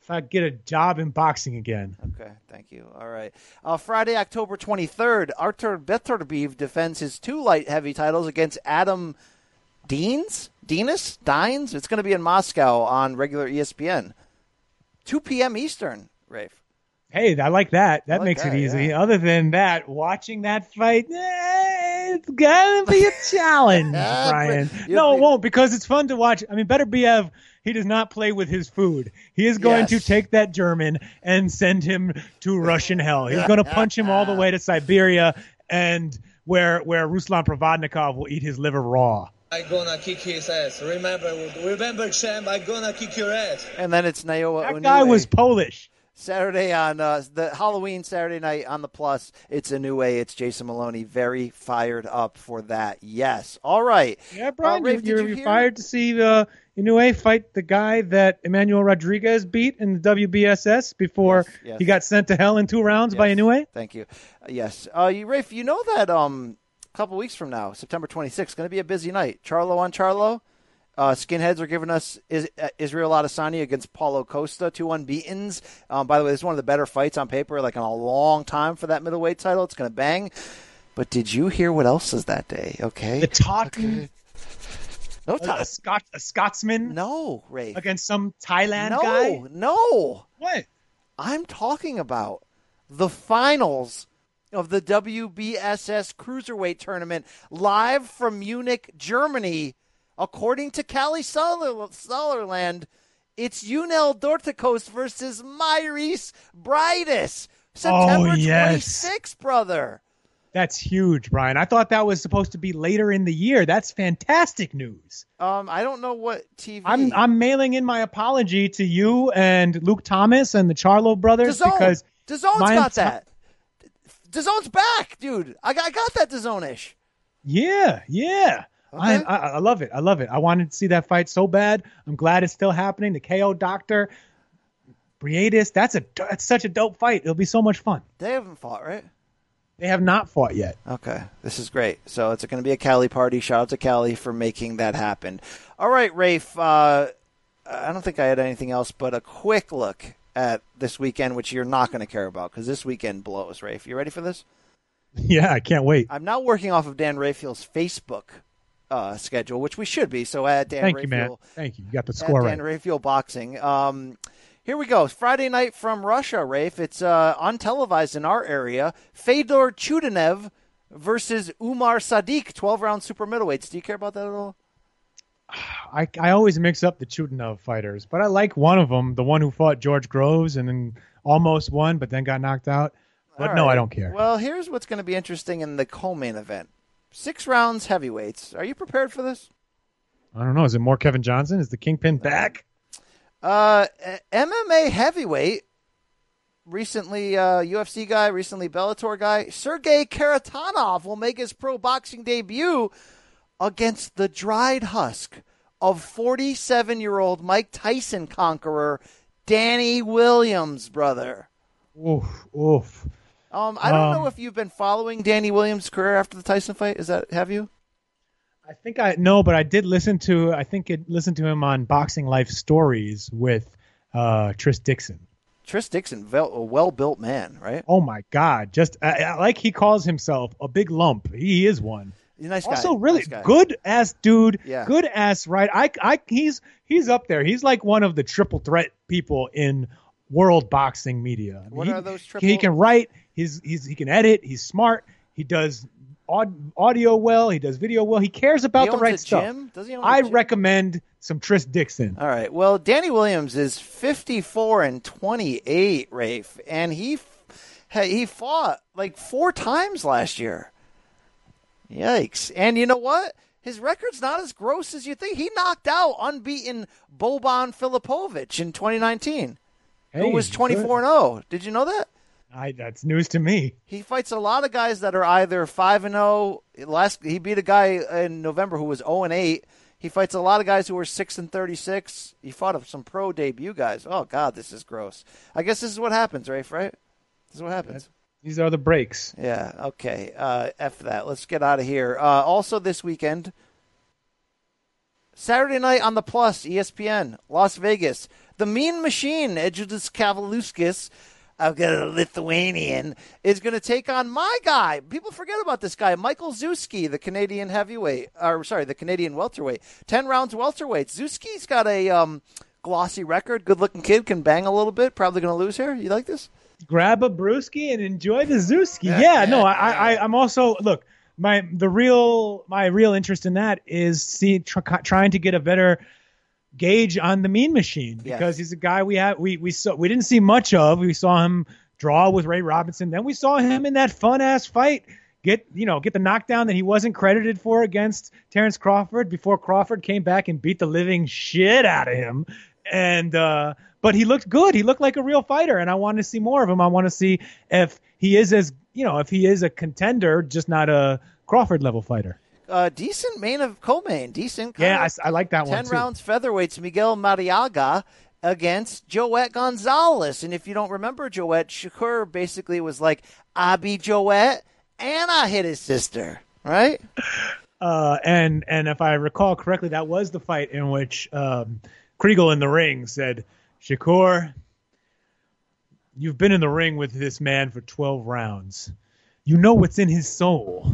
If I get a job in boxing again. Okay, thank you. All right. Uh, Friday, October 23rd, Artur Beterbiev defends his two light heavy titles against Adam Deans? Denis? Dines? It's going to be in Moscow on regular ESPN. 2 p.m. Eastern, Rafe. Hey, I like that. That like makes that, it easy. yeah. Other than that, watching that fight, eh, it's gonna be a challenge, Brian. No, it won't because it's fun to watch. I mean, Beterbiev, he does not play with his food. He is going to take that German and send him to Russian hell. He's going to punch him all the way to Siberia and where where Ruslan Provodnikov will eat his liver raw. I gonna kick his ass. Remember, remember, champ. I gonna kick your ass. And then it's Naoya That Inoue. guy was Polish. Saturday on uh, the Halloween Saturday night on the Plus. It's Inoue. It's Jason Moloney. Very fired up for that. Yes. All right. Yeah, Brian, Uh, Rafe, you're, you're, you you're fired to see the uh, Inoue fight the guy that Emmanuel Rodriguez beat in the WBSS before yes. he got sent to hell in two rounds by Inoue. Thank you. Uh, yes. Uh, you, Rafe, you know that um, a couple weeks from now, September 26th, going to be a busy night. Charlo on Charlo. Uh, Skinheads are giving us is, uh, Israel Adesanya against Paulo Costa, two unbeatens. Um, by the way, this is one of the better fights on paper, like in a long time for that middleweight title. It's going to bang. But did you hear what else is that day? Okay. The talking No a, talk. a, Scot, a Scotsman No, Rafe. against some Thailand no, guy. no. What? I'm talking about the finals of the WBSS Cruiserweight Tournament live from Munich, Germany. According to Callie Suller- Sauerland, it's Unel Dorticos versus Mairis Briedis. September Oh, yes. 26th, brother. That's huge, Brian. I thought that was supposed to be later in the year. That's fantastic news. Um, I don't know what TV. I'm I'm mailing in my apology to you and Luke Thomas and the Charlo brothers DAZN. because my got that. DAZN's back, dude. I got, I got that DAZN-ish. Yeah, yeah. I, Okay. I I love it. I love it. I wanted to see that fight so bad. I'm glad it's still happening. The KO Doctor, Briedis. That's a that's such a dope fight. It'll be so much fun. They haven't fought, right? They have not fought yet. Okay, this is great. So it's going to be a Cali party. Shout out to Cali for making that happen. All right, Rafe. Uh, I don't think I had anything else, but a quick look at this weekend, which you're not going to care about because this weekend blows. Rafe, you ready for this? Yeah, I can't wait. I'm now working off of Dan Rafael's Facebook uh, schedule, which we should be. So add Dan Thank Rafael. you, man. Thank you. You got the at score Dan right. Rafael Boxing. Um, here we go. Friday night from Russia, Rafe. It's uh, untelevised in our area. Fedor Chudinov versus Umar Sadiq, 12 round super middleweights. Do you care about that at all? I, I always mix up the Chudinov fighters, but I like one of them, the one who fought George Groves and then almost won, but then got knocked out. But All no. I don't care. Well, here's what's going to be interesting in the co-main event: six rounds heavyweights. Are you prepared for this? I don't know. Is it more Kevin Johnson? Is the Kingpin back? Uh, MMA heavyweight. Recently, uh, UFC guy, recently Bellator guy, Sergey Kharitonov will make his pro boxing debut against the dried husk of 47 year old Mike Tyson conqueror Danny Williams, brother. Oof, oof. Um, I don't Um, know if you've been following Danny Williams' career after the Tyson fight. Is that have you? I think I no, but I did listen to. I think it listened to him on Boxing Life Stories with uh, Tris Dixon. Tris Dixon, a well-built man, right? Oh my God! Just uh, uh, like he calls himself a big lump. He is one. He's a nice guy. Also, really Nice good ass dude. Yeah. Good ass right. I, I, he's he's up there. He's like one of the triple threat people in world boxing media. What he, are those He can write. He's he's he can edit. He's smart. He does aud- audio well. He does video well. He cares about He the right stuff. gym? Does he own a I recommend some Tris Dixon. All right. Well, Danny Williams is 54 and 28, Rafe, and he he fought like four times last year. Yikes! And you know what? His record's not as gross as you think. He knocked out unbeaten Boban Filipovic in 2019, Hey, who was good. 24 and 0. Did you know that? I, that's news to me. He fights a lot of guys that are either five and zero. Last he beat a guy in November who was zero and eight. He fights a lot of guys who were six and thirty six. He fought some pro debut guys. Oh God, this is gross. I guess this is what happens, Rafe. Right? This is what happens. These are the breaks. Yeah. Okay. Uh, F that. Let's get out of here. Uh, also, this weekend, Saturday night on the Plus, ESPN, Las Vegas, the Mean Machine, Egidijus Kavaliauskas. I've got a Lithuanian is going to take on my guy. People forget about this guy, Michael Zewski, the Canadian heavyweight, or sorry, the Canadian welterweight. Ten rounds welterweight. Zewski's got a um, glossy record. Good-looking kid, can bang a little bit. Probably going to lose here. You like this? grab a brewski and enjoy the Zewski. Yeah, no, I, I, I'm also look. My the real my real interest in that is see tr- trying to get a better gauge on the Mean Machine because he's a guy we have we we saw we didn't see much of. We saw him draw with Ray Robinson, then we saw him in that fun ass fight get you know get the knockdown that he wasn't credited for against Terence Crawford before Crawford came back and beat the living shit out of him. And uh but he looked good. He looked like a real fighter, and I want to see more of him. I want to see if he is as you know if he is a contender, just not a Crawford level fighter. Uh, decent main of co-main. Decent. Yeah, I, I like that one Ten too. rounds featherweights. Miguel Marriaga against Joet Gonzalez. And if you don't remember Joet, Shakur basically was like, "I be Joet, and I hit his sister." Right? Uh, and and if I recall correctly, that was the fight in which um, Kriegel in the ring said, "Shakur, you've been in the ring with this man for 12 rounds. You know what's in his soul."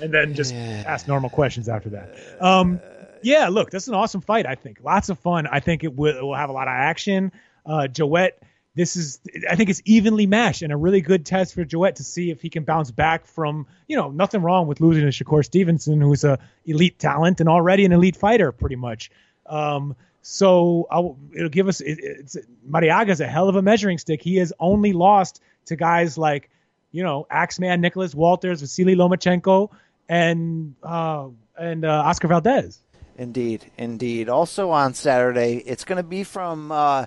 And then just ask normal questions after that. Um, yeah, look, that's an awesome fight. I think lots of fun. I think it will, it will have a lot of action. Uh, Joet, this is I think it's evenly matched and a really good test for Joet to see if he can bounce back from you know nothing wrong with losing to Shakur Stevenson, who's a elite talent and already an elite fighter, pretty much. Um, so I'll, it'll give us. It, it's Marriaga's a hell of a measuring stick. He has only lost to guys like you know Axeman, Nicholas Walters, Vasily Lomachenko, and uh, and uh, Oscar Valdez. Indeed, indeed. Also on Saturday, it's going to be from uh,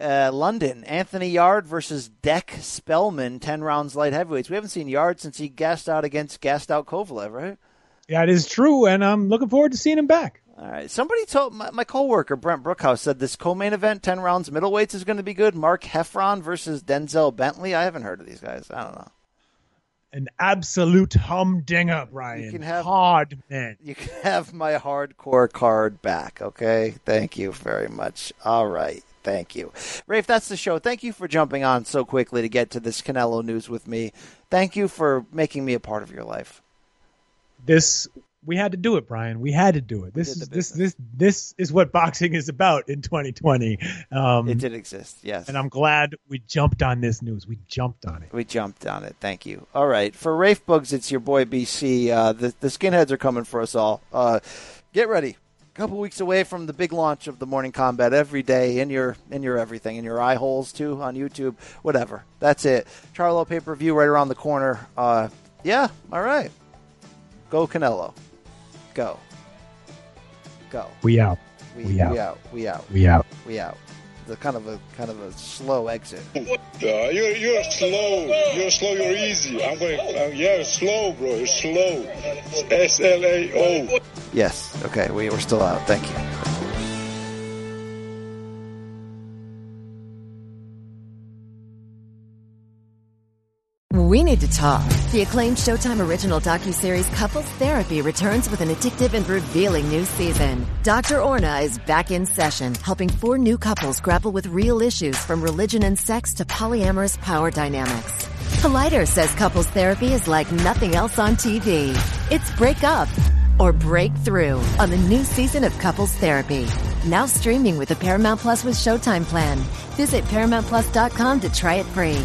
uh, London. Anthony Yarde versus Dec Spelman, ten rounds light heavyweights. We haven't seen Yarde since he gassed out against gassed out Kovalev, right? Yeah, it is true, and I'm looking forward to seeing him back. All right. Somebody told my, my coworker Brent Brookhouse said this co-main event, ten rounds middleweights, is going to be good. Mark Heffron versus Denzel Bentley. I haven't heard of these guys. I don't know. An absolute humdinger, Brian. You can have- hard man. You can have my hardcore card back, okay? Thank you very much. All right. Thank you. Rafe, that's the show. Thank you for jumping on so quickly to get to this Canelo news with me. Thank you for making me a part of your life. This we had to do it, Brian. We had to do it. This is this this this is what boxing is about in 2020. Um, it did exist, yes. And I'm glad we jumped on this news. We jumped on it. We jumped on it. Thank you. All right, for Rafe Boogs, it's your boy BC. Uh, the the skinheads are coming for us all. Uh, get ready. A couple weeks away from the big launch of the morning combat every day in your in your everything in your eye holes too on YouTube whatever that's it Charlo pay per view right around the corner uh, yeah all right go Canelo go go We out. we, We out. we out we out We out. we out the kind of a kind of a slow exit Uh, you're you're slow. You're slow. You're easy. I'm going. Uh, yeah, slow, bro. You're slow. S L A O. yes okay we we're still out thank you. We need to talk. The acclaimed Showtime original docuseries Couples Therapy returns with an addictive and revealing new season. Dr. Orna is back in session, helping four new couples grapple with real issues from religion and sex to polyamorous power dynamics. Collider says couples therapy is like nothing else on TV. It's break up or breakthrough on the new season of Couples Therapy. Now streaming with the Paramount Plus with Showtime plan. Visit ParamountPlus.com to try it free.